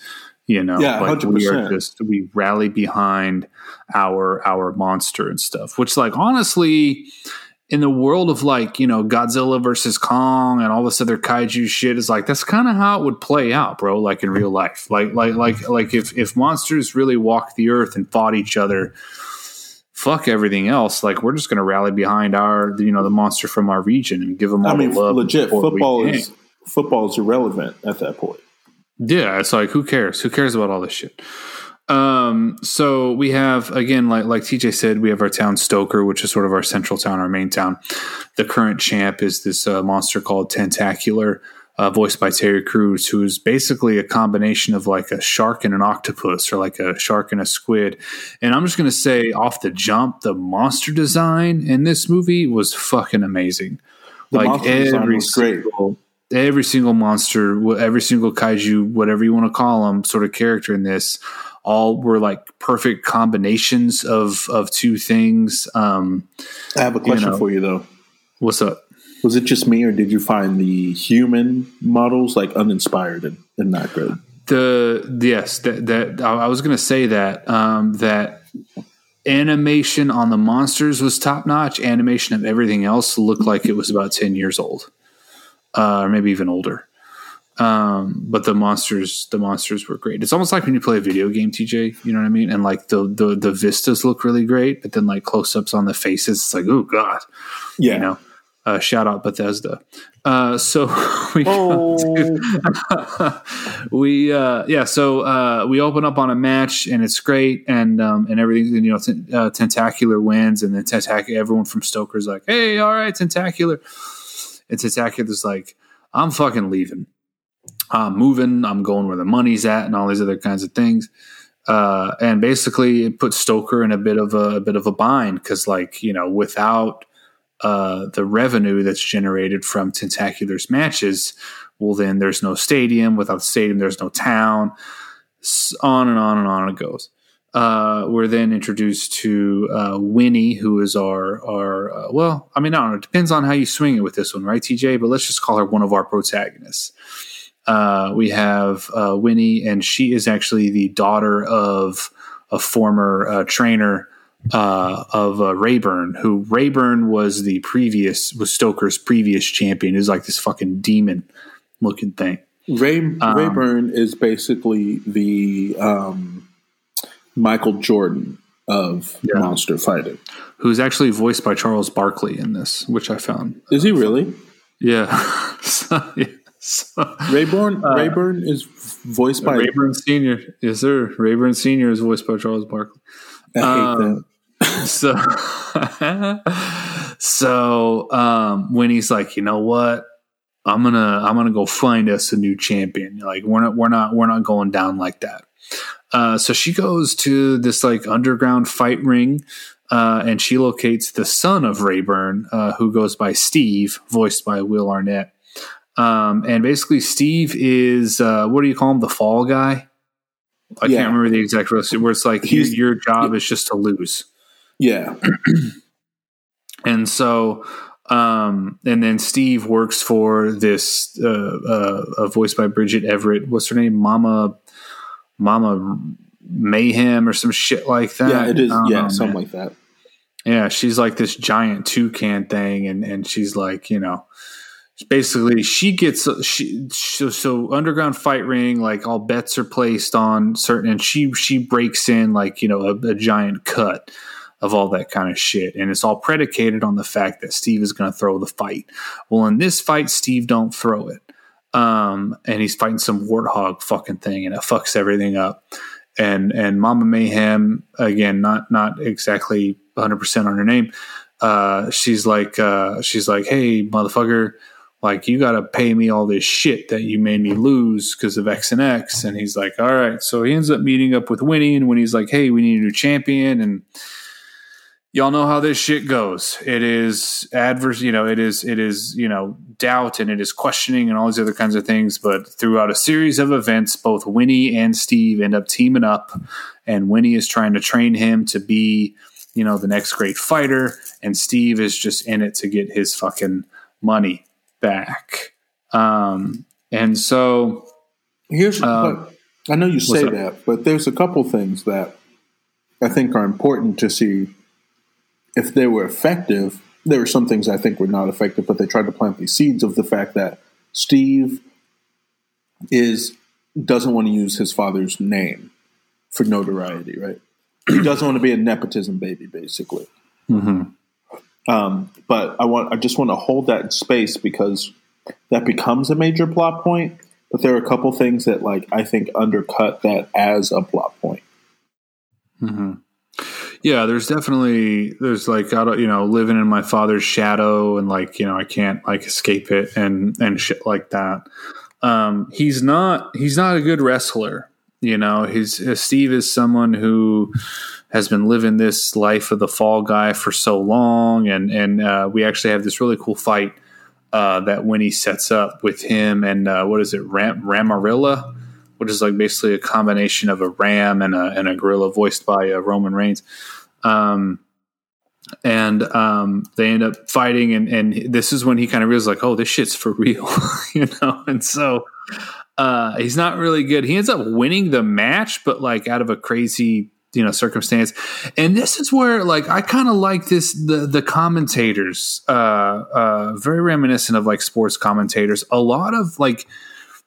You know, Yeah, like we are 100%. just we rally behind our our monster and stuff. Which like honestly, in the world of like you know Godzilla versus Kong and all this other kaiju shit is like that's kind of how it would play out, bro. Like in real life, like like like like if if monsters really walked the earth and fought each other, fuck everything else. Like we're just gonna rally behind our you know the monster from our region and give them all I mean the love. legit football is football is irrelevant at that point Yeah, it's like who cares? Who cares about all this shit? Um, so we have again, like like TJ said, we have our town Stoker, which is sort of our central town, our main town. The current champ is this uh, monster called Tentacular, uh, voiced by Terry Crews, who is basically a combination of like a shark and an octopus, or like a shark and a squid. And I'm just gonna say off the jump, the monster design in this movie was fucking amazing. The like every single every single monster, every single kaiju, whatever you want to call them, sort of character in this, all were like perfect combinations of of two things. Um, I have a question know. for you though what's up? was it just me or did you find the human models like uninspired and, and not good The yes, that, that I I was going to say that um, that animation on the monsters was top notch. Animation of everything else looked like it was about ten years old, uh, or maybe even older. Um, but the monsters, the monsters were great. It's almost like when you play a video game, TJ. You know what I mean? And like the the the vistas look really great, but then like close ups on the faces, it's like oh god, yeah you know. Uh, shout out Bethesda. Uh, so *laughs* we *laughs* we uh, yeah, so uh, we open up on a match and it's great and um, and everything. You know, ten, uh, Tentacular wins and then Tentacular. Everyone from Stoker's like, hey, all right, Tentacular. And Tentacular's like, I'm fucking leaving. I'm moving. I'm going where the money's at and all these other kinds of things. uh, and basically it puts Stoker in a bit of a, a bit of a bind because, like you know, without uh, the revenue that's generated from Tentacular's matches, well, then there's no stadium. Without the stadium, there's no town. On and on and on it goes. Uh, we're then introduced to uh, Winnie, who is our our uh, well, I mean, I don't know. It depends on how you swing it with this one, right, TJ? But let's just call her one of our protagonists. Uh, we have uh, Winnie, and she is actually the daughter of a former uh, trainer uh, of uh, Rayburn, who Rayburn was the previous was Stoker's previous champion. Is like this fucking demon looking thing. Ray um, Rayburn is basically the um, Michael Jordan of yeah. monster fighting, who's actually voiced by Charles Barkley in this, which I found. Is he really? Yeah. *laughs* so, yeah. *laughs* So, Rayburn uh, Rayburn is voiced by Rayburn Senior. Yes, sir. Rayburn Senior is voiced by Charles Barkley. I hate um, that. *laughs* *laughs* so, so um, when he's like, you know what, I'm gonna I'm gonna go find us a new champion. Like we're not we're not we're not going down like that. Uh, so she goes to this like underground fight ring. Uh, and she locates the son of Rayburn, uh, who goes by Steve, voiced by Will Arnett. Um, and basically, Steve is uh, what do you call him? The fall guy. I yeah. can't remember the exact role. Where it's like your, your job is just to lose. Yeah. *clears throat* and so, um, and then Steve works for this, uh, uh, voiced by Bridget Everett. What's her name? Mama, Mama Mayhem or some shit like that. Yeah, it is. Yeah, something man. like that. Yeah, she's like this giant toucan thing, and and she's like, you know, basically she gets she so, so, underground fight ring like all bets are placed on certain and she she breaks in like you know a, a giant cut of all that kind of shit. And it's all predicated on the fact that steve is going to throw the fight. Well in this fight steve don't throw it. Um and he's fighting some warthog fucking thing and it fucks everything up. And and mama mayhem again not not exactly 100% on her name uh she's like uh she's like hey motherfucker like you got to pay me all this shit that you made me lose because of X and X. And he's like, all right. So he ends up meeting up with Winnie, and when he's like, hey, we need a new champion, and y'all know how this shit goes. It is adverse, you know, it is, it is, you know, doubt and it is questioning and all these other kinds of things. But throughout a series of events, both Winnie and Steve end up teaming up, and Winnie is trying to train him to be, you know, the next great fighter, and Steve is just in it to get his fucking money back. Um, and so here's, uh, I know you say that, but there's a couple things that I think are important to see if they were effective. There were some things I think were not effective, but they tried to plant these seeds of the fact that Steve is doesn't want to use his father's name for notoriety, right? he doesn't want to be a nepotism baby, basically. Mm-hmm. Um, but I want I just want to hold that space because that becomes a major plot point. But there are a couple things that like I think undercut that as a plot point. Mm-hmm. Yeah, there's definitely there's like I don't you know living in my father's shadow and like you know I can't like escape it and and shit like that. Um, he's not he's not a good wrestler. You know, he's uh, Steve is someone who has been living this life of the fall guy for so long, and and uh, we actually have this really cool fight uh, that Winnie sets up with him and uh, what is it, Ram- Ramarilla, which is like basically a combination of a ram and a and a gorilla voiced by uh, Roman Reigns. Um, and um, they end up fighting, and, and this is when he kind of realizes like, oh, this shit's for real, *laughs* you know. And so uh, he's not really good. He ends up winning the match, but like out of a crazy you know circumstance. And this is where like i kind of like this the the commentators uh uh very reminiscent of like sports commentators. A lot of like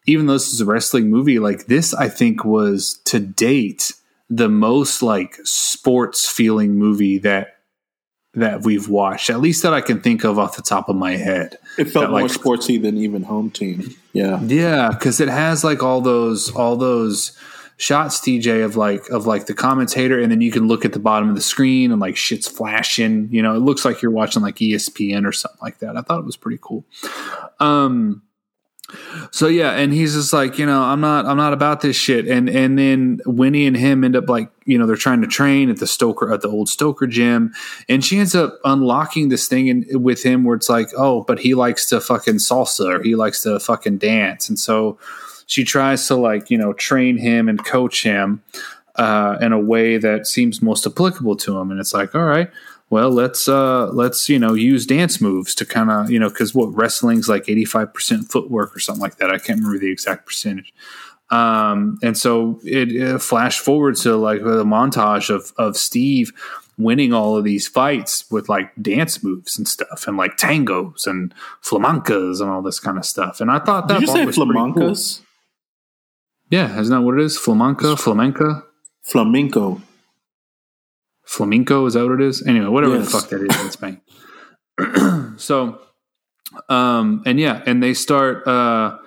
even though this is a wrestling movie like this i think was to date the most like sports feeling movie that that we've watched at least that i can think of off the top of my head. It felt that, more like, sportsy than even home team. Yeah. Yeah because it has like all those all those shots TJ of like of like the commentator and then you can look at the bottom of the screen and like shit's flashing you know it looks like you're watching like ESPN or something like that. I thought it was pretty cool. Um So yeah, and he's just like, you know, I'm not, I'm not about this shit. And and then Winnie and him end up like, you know, they're trying to train at the Stoker at the old Stoker gym, and she ends up unlocking this thing in, with him where it's like, oh, but he likes to fucking salsa or he likes to fucking dance, and so she tries to like, you know, train him and coach him uh, in a way that seems most applicable to him, and it's like, all right well let's uh let's you know use dance moves to kind of you know because what wrestling's like 85% footwork or something like that. I can't remember the exact percentage. Um and so it, it flashed forward to like a montage of of steve winning all of these fights with like dance moves and stuff and like tangos and flamencas and all this kind of stuff. And i thought that Did you say was pretty cool. Yeah isn't that what it is? Flamenca flamenca? Flamenco. flamenco is that what it is? Anyway whatever Yes. the fuck that is in spain. *clears throat* So um and yeah and they start uh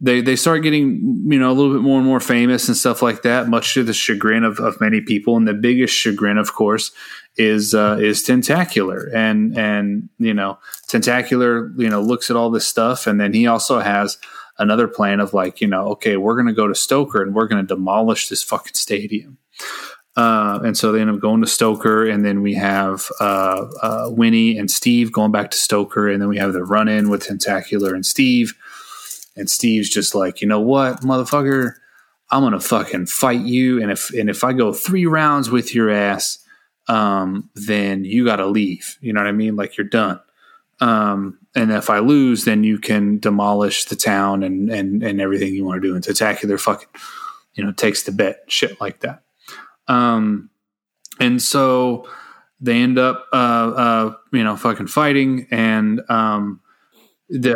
they they start getting you know a little bit more and more famous and stuff like that much to the chagrin of, of many people. And the biggest chagrin of course is uh is tentacular. And and you know tentacular you know looks at all this stuff. And then he also has another plan of like you know okay we're gonna go to stoker and we're gonna demolish this fucking stadium uh, and so they end up going to Stoker, and then we have uh, uh, Winnie and Steve going back to Stoker, and then we have the run in with Tentacular and Steve. And Steve's just like, you know what, motherfucker, I'm gonna fucking fight you, and if and if I go three rounds with your ass, um, then you got to leave. You know what I mean? Like you're done. Um, and if I lose, then you can demolish the town and and and everything you want to do. And Tentacular fucking, you know, takes the bet, shit like that. Um, and so they end up, uh, uh, you know, fucking fighting. And um, the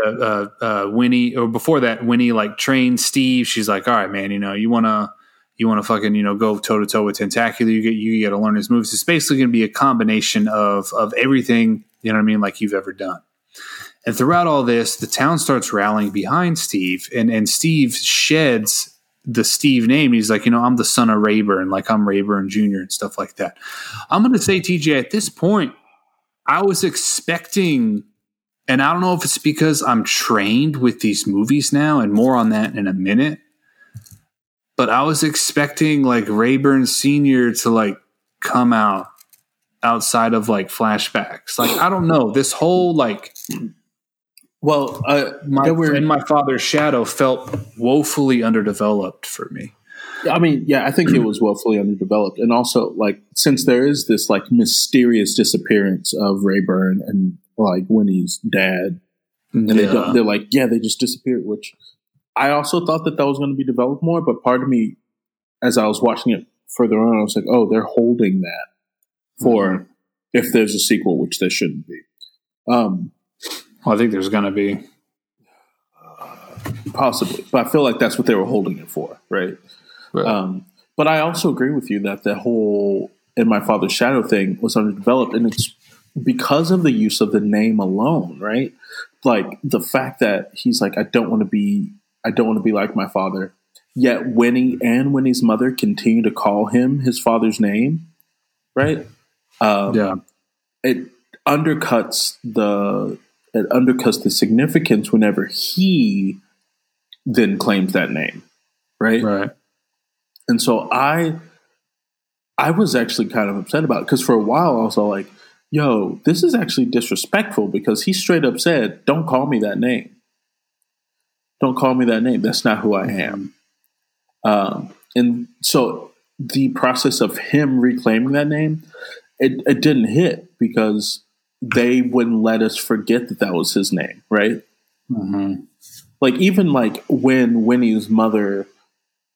uh, uh, Winnie, or before that, Winnie like trains Steve. She's like, "All right, man, you know, you want to." You want to fucking you know go toe to toe with Tentacular. You get you got to learn his moves. It's basically going to be a combination of of everything you know what I mean, like you've ever done. And throughout all this, the town starts rallying behind Steve, and and Steve sheds the Steve name. He's like, you know, I'm the son of Rayburn, like I'm Rayburn Jr. and stuff like that. I'm going to say, TJ, at this point, I was expecting, and I don't know if it's because I'm trained with these movies now, and more on that in a minute. But I was expecting like Rayburn Sr. to like come out outside of like flashbacks. Like, I don't know. This whole like Well, uh, my were- and my father's shadow felt woefully underdeveloped for me. I mean, yeah, I think it was woefully underdeveloped, and also like since there is this like mysterious disappearance of Rayburn and like Winnie's dad, and they don't, they're like, yeah, they just disappeared. Which I also thought that that was going to be developed more, but part of me, as I was watching it further on, I was like, oh, they're holding that for if there's a sequel, which there shouldn't be. Um, Well, I think there's going to be. possibly, but I feel like that's what they were holding it for, right? Right. Um, but I also agree with you that the whole in my father's shadow thing was underdeveloped, and it's because of the use of the name alone, right? Like the fact that he's like, I don't want to be, I don't want to be like my father. Yet Winnie and Winnie's mother continue to call him his father's name, right? Um, yeah. it undercuts the it undercuts the significance whenever he then claims that name, right? Right. And so I I was actually kind of upset about it because for a while I was all like, yo, this is actually disrespectful because he straight up said, Don't call me that name. Don't call me that name. That's not who I am. Um, and so the process of him reclaiming that name, it, it didn't hit because they wouldn't let us forget that that was his name, right? Mm-hmm. like even like when Winnie's mother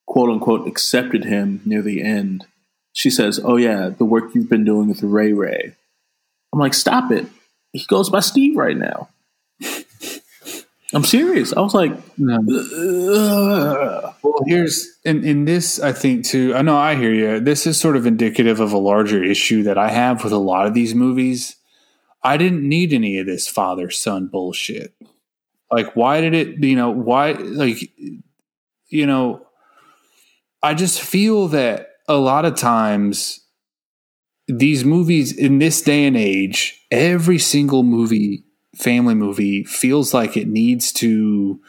quote unquote accepted him near the end, she says, Oh yeah, the work you've been doing with Ray Ray. I'm like, stop it. He goes by Steve right now. I'm serious. I was like, Ugh. Well, here's in in this. I think too. I know I hear you. This is sort of indicative of a larger issue that I have with a lot of these movies. I didn't need any of this father son bullshit. Like, why did it? You know, why? Like, you know, I just feel that a lot of times these movies in this day and age, every single movie, family movie, feels like it needs to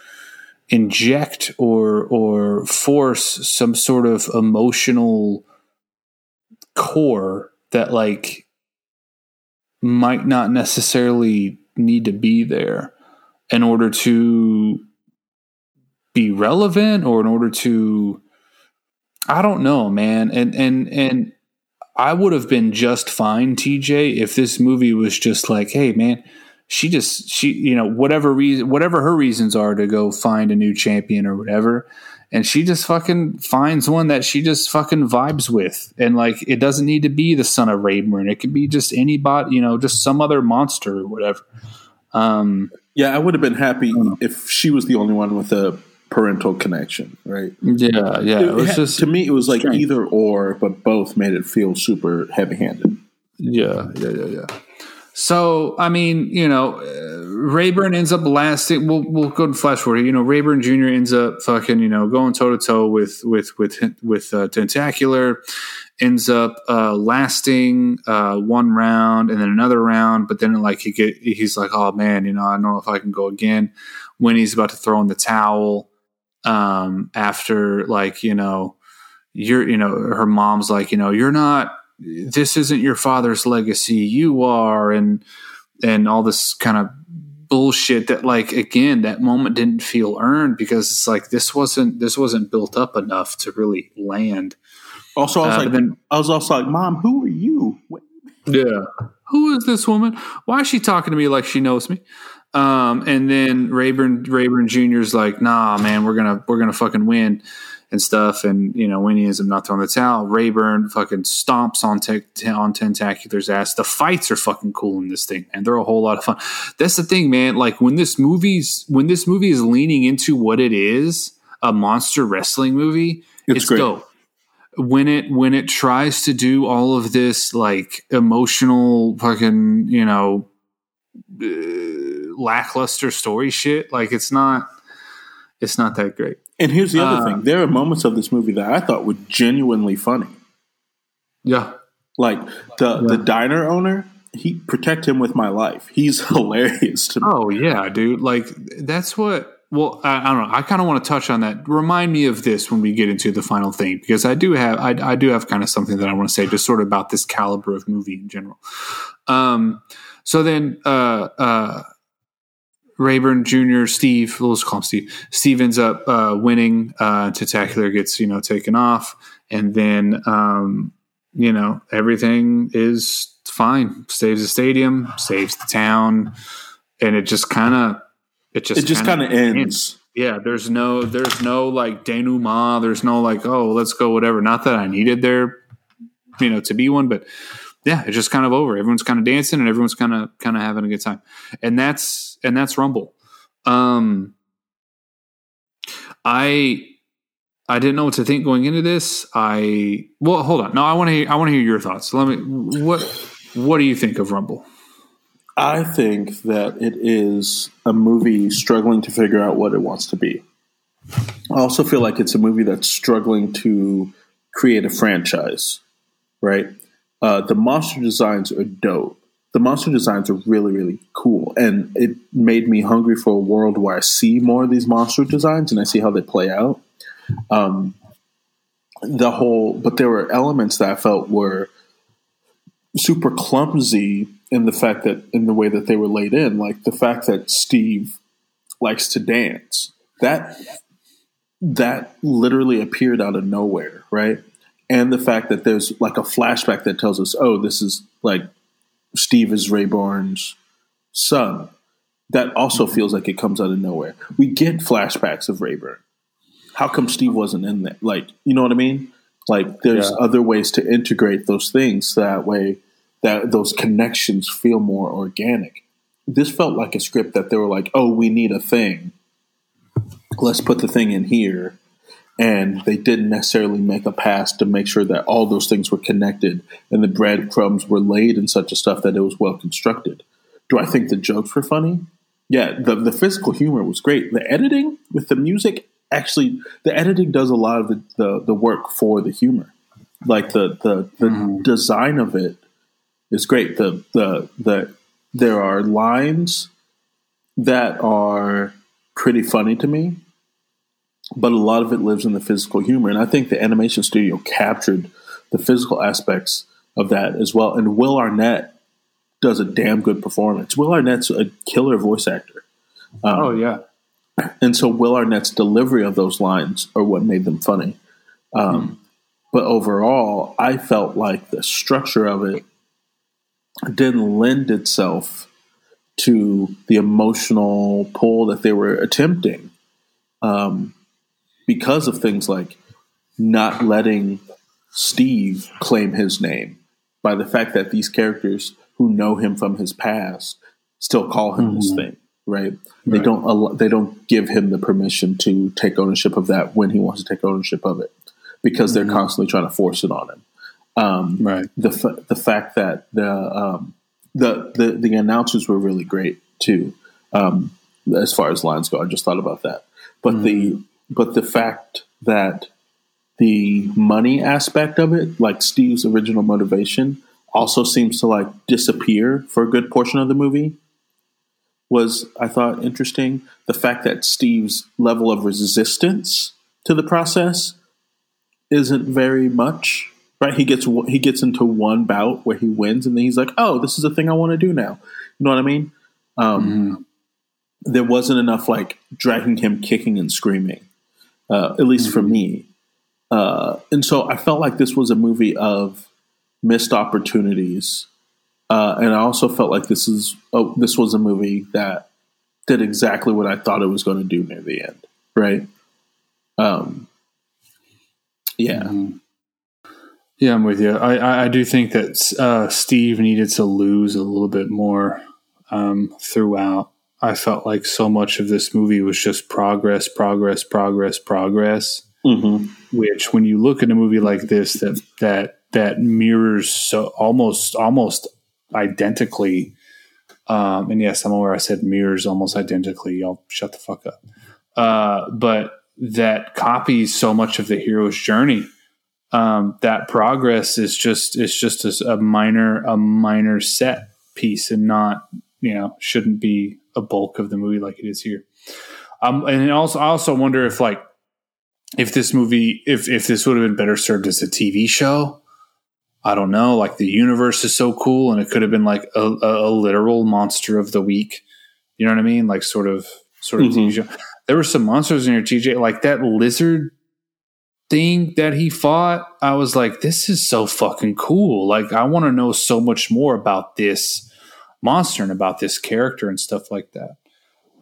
inject or or force some sort of emotional core that like might not necessarily need to be there in order to be relevant or in order to I don't know, man. And and and I would have been just fine, TJ, if this movie was just like, hey, man, she just she you know whatever reason whatever her reasons are to go find a new champion or whatever and she just fucking finds one that she just fucking vibes with. And like it doesn't need to be the son of Rayburn. It could be just anybody you know just some other monster or whatever. Um yeah I would have been happy if she was the only one with a parental connection right? Yeah yeah it, it was just to me it was like strange. either or but both made it feel super heavy handed yeah yeah yeah yeah. So I mean, you know, uh, Rayburn ends up lasting. We'll we'll go to flash forward. You know, Rayburn Jr. ends up fucking you know going toe to toe with with with with uh, Tentacular. Ends up uh, lasting uh, one round and then another round, but then like he get he's like, oh man, you know, I don't know if I can go again. When he's about to throw in the towel, um, after like you know, you're you know, her mom's like, you know, you're not this isn't your father's legacy you are and and all this kind of bullshit that like again that moment didn't feel earned because it's like this wasn't this wasn't built up enough to really land. Also i was Uh, like then- i was also like mom who are you? What- yeah. Who is this woman? Why is she talking to me like she knows me? Um and then rayburn rayburn jr's like nah man we're gonna we're gonna fucking win and stuff. And you know, when he ends up not throwing the towel, Rayburn fucking stomps on te- on Tentacular's ass. The fights are fucking cool in this thing, and they're a whole lot of fun. That's the thing, man. Like when this movie's when this movie is leaning into what it is, a monster wrestling movie, It's it's, great. dope. When it when it tries to do all of this like emotional fucking you know uh, lackluster story shit, like it's not it's not that great. And here's the other Uh, thing there are moments of this movie that i thought were genuinely funny Yeah, like the the diner owner he protect him with my life he's *laughs* hilarious to me Oh yeah, dude. Like that's what. Well, I, I don't know. I kind of want to touch on that. Remind me of this when we get into the final thing because I do have I, I do have kind of something that I want to say just sort of about this caliber of movie in general. Um. So then, uh, uh, Rayburn Jr. Steve, just call him Steve. Steve ends up uh, winning. Uh, Tentacular gets you know taken off, and then um, you know everything is fine. Saves the stadium, saves the town, and it just kind of it just it just kind of ends Yeah, there's no there's no like denouement. There's no like oh let's go whatever. Not that I needed there, you know, to be one, but yeah, it's just kind of over. Everyone's kind of dancing and everyone's kind of kind of having a good time, and that's and that's Rumble. Um, I I didn't know what to think going into this. I well, hold on. No, I want to hear, I want to hear your thoughts. Let me what what do you think of Rumble? I think that it is a movie struggling to figure out what it wants to be. I also feel like it's a movie that's struggling to create a franchise, right? Uh, the monster designs are dope. The monster designs are really, really cool. And it made me hungry for a world where I see more of these monster designs and I see how they play out. Um, the whole, but there were elements that I felt were super clumsy in the fact that in the way that they were laid in, like the fact that Steve likes to dance. That that literally appeared out of nowhere, right? And the fact that there's like a flashback that tells us, oh, this is like Steve is Rayburn's son. That also feels like it comes out of nowhere. We get flashbacks of Rayburn. How come Steve wasn't in there? Like, you know what I mean? Like, there's Yeah. other ways to integrate those things that way that those connections feel more organic. This felt like a script that they were like, oh, we need a thing. Let's put the thing in here. And they didn't necessarily make a pass to make sure that all those things were connected and the breadcrumbs were laid in such a stuff that it was well constructed. Do I think the jokes were funny? Yeah, the, the physical humor was great. The editing with the music, actually, the editing does a lot of the, the, the work for the humor. Like the the, the mm-hmm. design of it is great. The the the there are lines that are pretty funny to me, but a lot of it lives in the physical humor. And I think the animation studio captured the physical aspects of that as well. And Will Arnett does a damn good performance. Will Arnett's a killer voice actor. Um, oh yeah. And so Will Arnett's delivery of those lines are what made them funny. Um, mm. But overall, I felt like the structure of it didn't lend itself to the emotional pull that they were attempting um, because of things like not letting Steve claim his name by the fact that these characters who know him from his past still call him mm-hmm. this thing, right? right? They don't they don't give him the permission to take ownership of that when he wants to take ownership of it because mm-hmm. they're constantly trying to force it on him. Um, right. The the fact that the um, the, the the announcers were really great too. Um, as far as lines go, I just thought about that. But mm-hmm. the but the fact that the money aspect of it, like Steve's original motivation, also seems to like disappear for a good portion of the movie was I thought interesting. The fact that Steve's level of resistance to the process isn't very much. Right, he gets he gets into one bout where he wins, and then he's like, "Oh, this is a thing I want to do now." You know what I mean? Um, mm-hmm. There wasn't enough like dragging him kicking and screaming, uh, at least mm-hmm. for me. Uh, and so I felt like this was a movie of missed opportunities, uh, and I also felt like this is oh, this was a movie that did exactly what I thought it was going to do near the end. Right? Um, yeah. Mm-hmm. Yeah, I'm with you. I, I do think that uh, Steve needed to lose a little bit more um, throughout. I felt like so much of this movie was just progress, progress, progress, progress. Mm-hmm. Which, when you look at a movie like this, that that that mirrors so almost almost identically. Um, and yes, I'm aware I said mirrors almost identically. Y'all shut the fuck up. Uh, but that copies so much of the hero's journey. Um, that progress is just is just a, a minor a minor set piece and not you know shouldn't be a bulk of the movie like it is here. Um, and also I also wonder if like if this movie if if this would have been better served as a TV show. I don't know. Like the universe is so cool, and it could have been like a, a, a literal monster of the week. You know what I mean? Like sort of sort of mm-hmm. TV show there were some monsters in your TJ, like that lizard thing that he fought. I was like, this is so fucking cool. Like, I want to know so much more about this monster and about this character and stuff like that.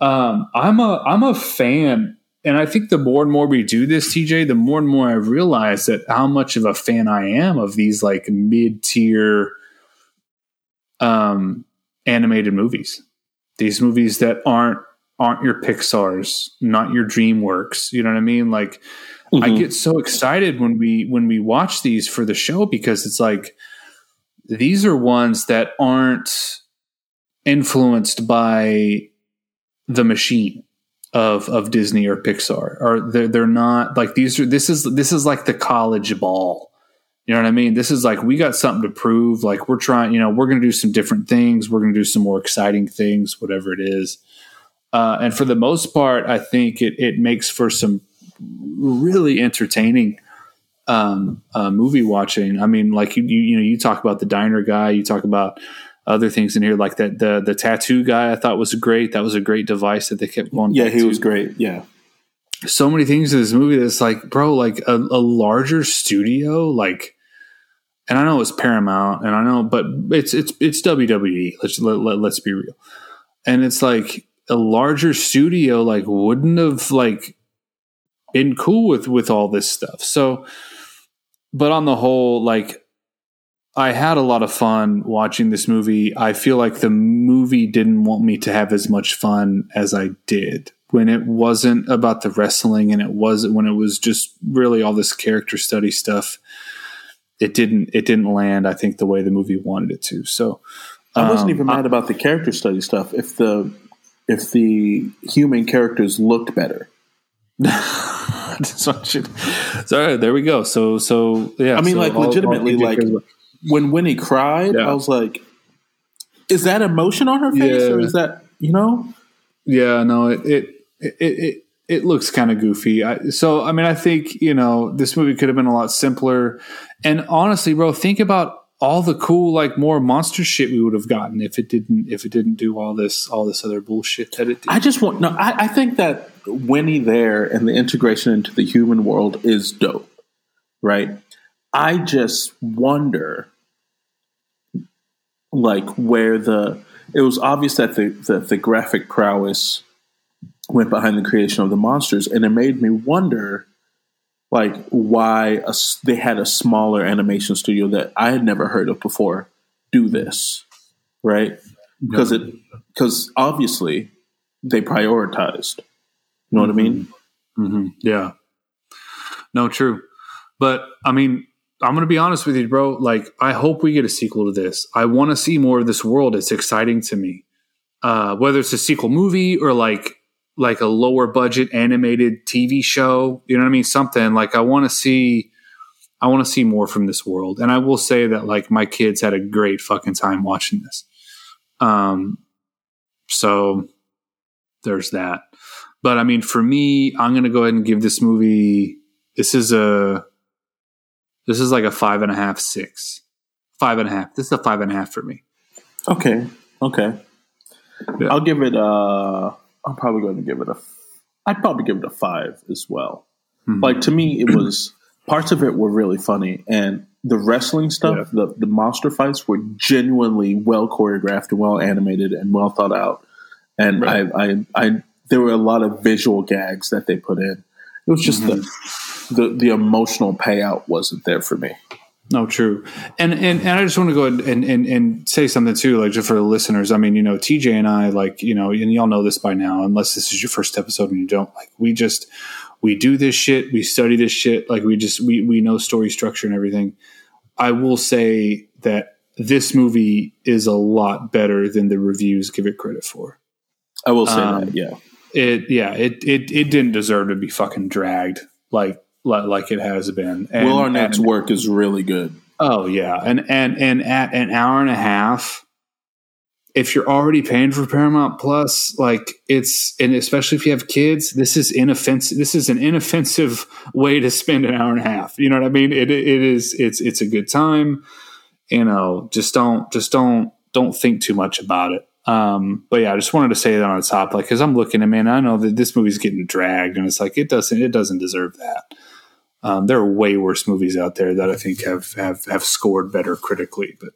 Um, I'm a I'm a fan, and I think the more and more we do this, TJ, the more and more I realize that how much of a fan I am of these like mid tier um, animated movies. These movies that aren't aren't your Pixar's, not your DreamWorks. You know what I mean? Like mm-hmm. I get so excited when we when we watch these for the show because it's like these are ones that aren't influenced by the machine of of Disney or Pixar. Or they're, they're not like these are this is this is like the college ball. You know what I mean? This is like we got something to prove. Like we're trying you know we're to do some different things. We're to do some more exciting things whatever it is. Uh, and for the most part, I think it, it makes for some really entertaining um, uh, movie watching. I mean, like you, you, you know, you talk about the diner guy, you talk about other things in here, like that the the tattoo guy. I thought was great. That was a great device that they kept going. Yeah, he to. was great. Yeah, so many things in this movie that's like, bro, like a, a larger studio, like. And I know it's Paramount, and I know, but it's it's it's WWE. Let's let, let, let's be real. And it's like a larger studio like wouldn't have like been cool with with all this stuff. So but on the whole like I had a lot of fun watching this movie. I feel like the movie didn't want me to have as much fun as I did when it wasn't about the wrestling and it was when it was just really all this character study stuff. It didn't it didn't land I think the way the movie wanted it to. So I wasn't um, even mad I, about the character study stuff. If the if the human characters looked better. *laughs* so, there we go. So so yeah. I mean, so like all, legitimately, all like when Winnie cried, yeah. I was like, "Is that emotion on her face, yeah. or is that you know?" Yeah, no, it it it it, it looks kind of goofy. I, so I mean, I think you know this movie could have been a lot simpler. And honestly, bro, think about all the cool like more monster shit we would have gotten if it didn't if it didn't do all this all this other bullshit that it did. I just want no. I, I think that Winnie there and the integration into the human world is dope, right? I just wonder, like, where the it was obvious that the that the graphic prowess went behind the creation of the monsters, and it made me wonder like why a, they had a smaller animation studio that I had never heard of before do this, right? Because it because obviously they prioritized. You know what I mean? Mm-hmm. Yeah. No, true. But I mean, I'm going to be honest with you, bro. Like, I hope we get a sequel to this. I want to see more of this world. It's exciting to me. Uh, whether it's a sequel movie or like like a lower budget animated TV show. You know what I mean? Something like I want to see. I want to see more from this world, and I will say that like my kids had a great fucking time watching this. Um, so there's that. But I mean, for me, I'm gonna go ahead and give this movie. This is a. This is like a five and a half, six, five and a half. This is a five and a half for me. Okay. Okay. Yeah. I'll give it. Uh, I'm probably going to give it a. I'd probably give it a five as well. Mm-hmm. Like to me, it *clears throat* was parts of it were really funny, and the wrestling stuff, yeah. the the monster fights were genuinely well choreographed and well animated and well thought out. And right. I, I, I, there were a lot of visual gags that they put in. It was just mm-hmm. the, the the emotional payout wasn't there for me. No, true. And, and, and I just want to go and, and, and say something too, like just for the listeners. I mean, you know, TJ and I, like, you know, and y'all know this by now, unless this is your first episode and you don't, like, we just, we do this shit, we study this shit, like, we just, we, we know story structure and everything. I will say that this movie is a lot better than the reviews give it credit for. I will say um, that, yeah. It, yeah, it, it, it didn't deserve to be fucking dragged. Like, like it has been. And, Will Arnett's and, work is really good. Oh yeah, and and and at an hour and a half, if you're already paying for Paramount Plus, like it's and especially if you have kids, this is inoffensive. This is an inoffensive way to spend an hour and a half. You know what I mean? It it is. It's it's a good time. You know, just don't just don't don't think too much about it. Um, but yeah, I just wanted to say that on the top, like, because I'm looking at man, I know that this movie's getting dragged, and it's like it doesn't it doesn't deserve that. Um, there are way worse movies out there that I think have, have have scored better critically, but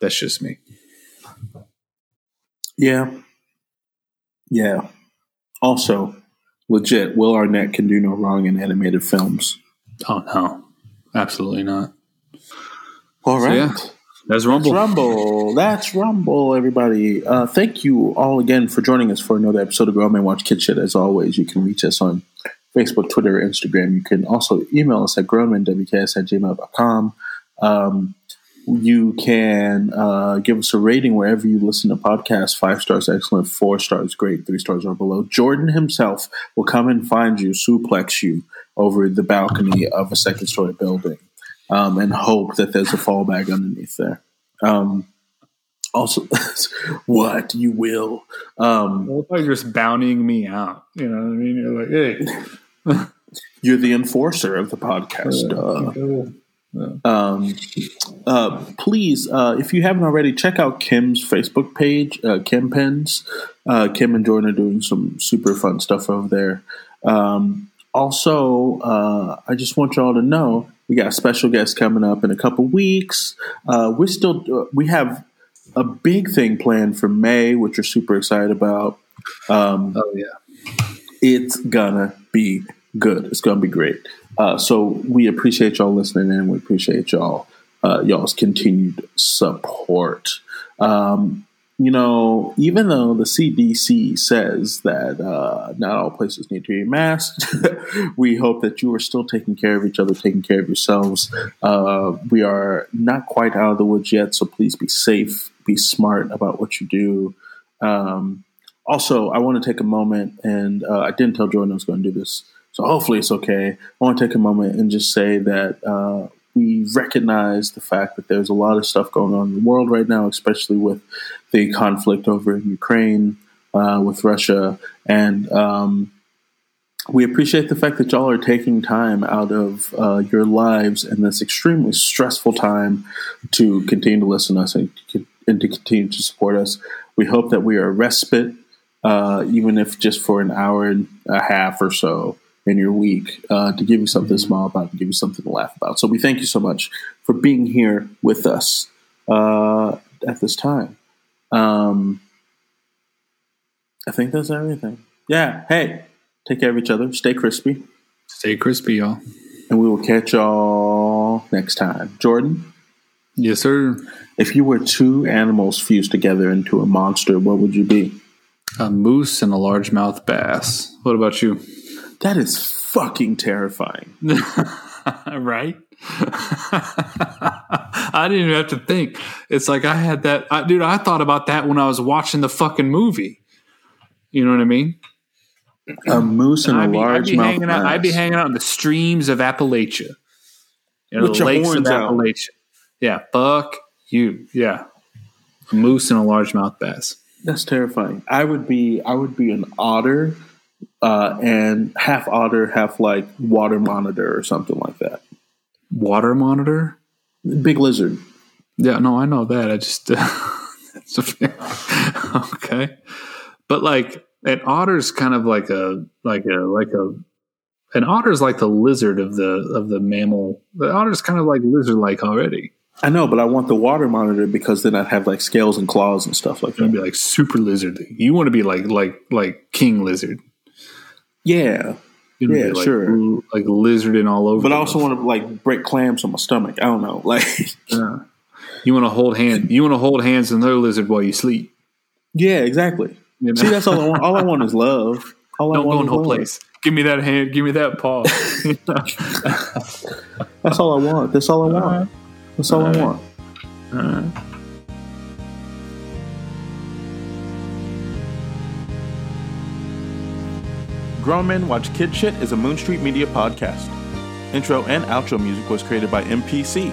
that's just me. Yeah, yeah. Also, legit, Will Arnett can do no wrong in animated films. Oh no, absolutely not. All right. So, yeah. That's Rumble. That's Rumble. That's Rumble, everybody. Uh, thank you all again for joining us for another episode of Grown Men Watch Kid Shit. As always, you can reach us on Facebook, Twitter, Instagram. You can also email us at grownmenwks at gmail.com. Um, you can uh, give us a rating wherever you listen to podcasts. Five stars, excellent. Four stars, great. Three stars or below. Jordan himself will come and find you, suplex you over the balcony of a second story building, um, and hope that there's a fall fallback underneath there. Um, also *laughs* what you will um well, like just bountying me out you know what i mean you're like hey you're the enforcer of the podcast uh, um uh please uh if you haven't already check out kim's facebook page uh kim pens. Uh kim and jordan are doing some super fun stuff over there. Um also uh i just want y'all to know we got a special guest coming up in a couple weeks. Uh we're still we have a big thing planned for May, which we're super excited about. Um, oh yeah, it's gonna be good. It's gonna be great. Uh, so we appreciate y'all listening and we appreciate y'all uh, y'all's continued support. Um, you know, even though the CDC says that uh, not all places need to be masked, *laughs* we hope that you are still taking care of each other, taking care of yourselves. Uh, we are not quite out of the woods yet, so please be safe, be smart about what you do. Um, also, I want to take a moment, and uh, I didn't tell Jordan I was going to do this, so hopefully it's okay. I want to take a moment and just say that uh, we recognize the fact that there's a lot of stuff going on in the world right now, especially with the conflict over in Ukraine, uh, with Russia, and um, we appreciate the fact that y'all are taking time out of uh, your lives in this extremely stressful time to continue to listen to us and, and to continue to support us. We hope that we are a respite, uh, even if just for an hour and a half or so in your week, uh, to give you something to smile about and give you something to laugh about. So we thank you so much for being here with us uh, at this time. Um, I think that's everything. Yeah. Hey, take care of each other. Stay crispy. Stay crispy, y'all. And we will catch y'all next time. Jordan? Yes, sir. If you were two animals fused together into a monster, what would you be? A moose and a largemouth bass. What about you? That is fucking terrifying. *laughs* right? *laughs* I didn't even have to think. It's like I had that, I, dude. I thought about that when I was watching the fucking movie. You know what I mean? A moose and, I'd a I'd largemouth out. I'd be hanging out in the streams of Appalachia, you know, With the lakes of horns out. Appalachia. Yeah, fuck you. Yeah, a moose and a largemouth bass. That's terrifying. I would be I would be an otter uh, and half otter, half like water monitor or something like that. Water monitor. Big lizard. Yeah, no, I know that. I just *laughs* a- *laughs* okay, but like an otter's kind of like a like a like a an otter's like the lizard of the of the mammal. The otter's kind of like lizard like already. I know, but I want the water monitor because then I'd have like scales and claws and stuff like that. be like super lizard. You want to be like like like king lizard. Yeah, Yeah, like, sure. Like lizarding all over. but I also want to like break clams on my stomach. I don't know, *laughs* like Yeah. You want to hold hand. You want to hold hands with another lizard while you sleep. yeah, exactly. You know? See, that's all I want. All I want is love. *laughs* All I Don't want go is no place. Give me that hand. Give me that paw. *laughs* That's all I want. That's all I want. That's all I want. Grown Men Watch Kid Shit is a Moon Street Media podcast. Intro and outro music was created by MPC.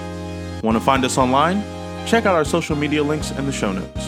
Want to find us online? Check out our social media links in the show notes.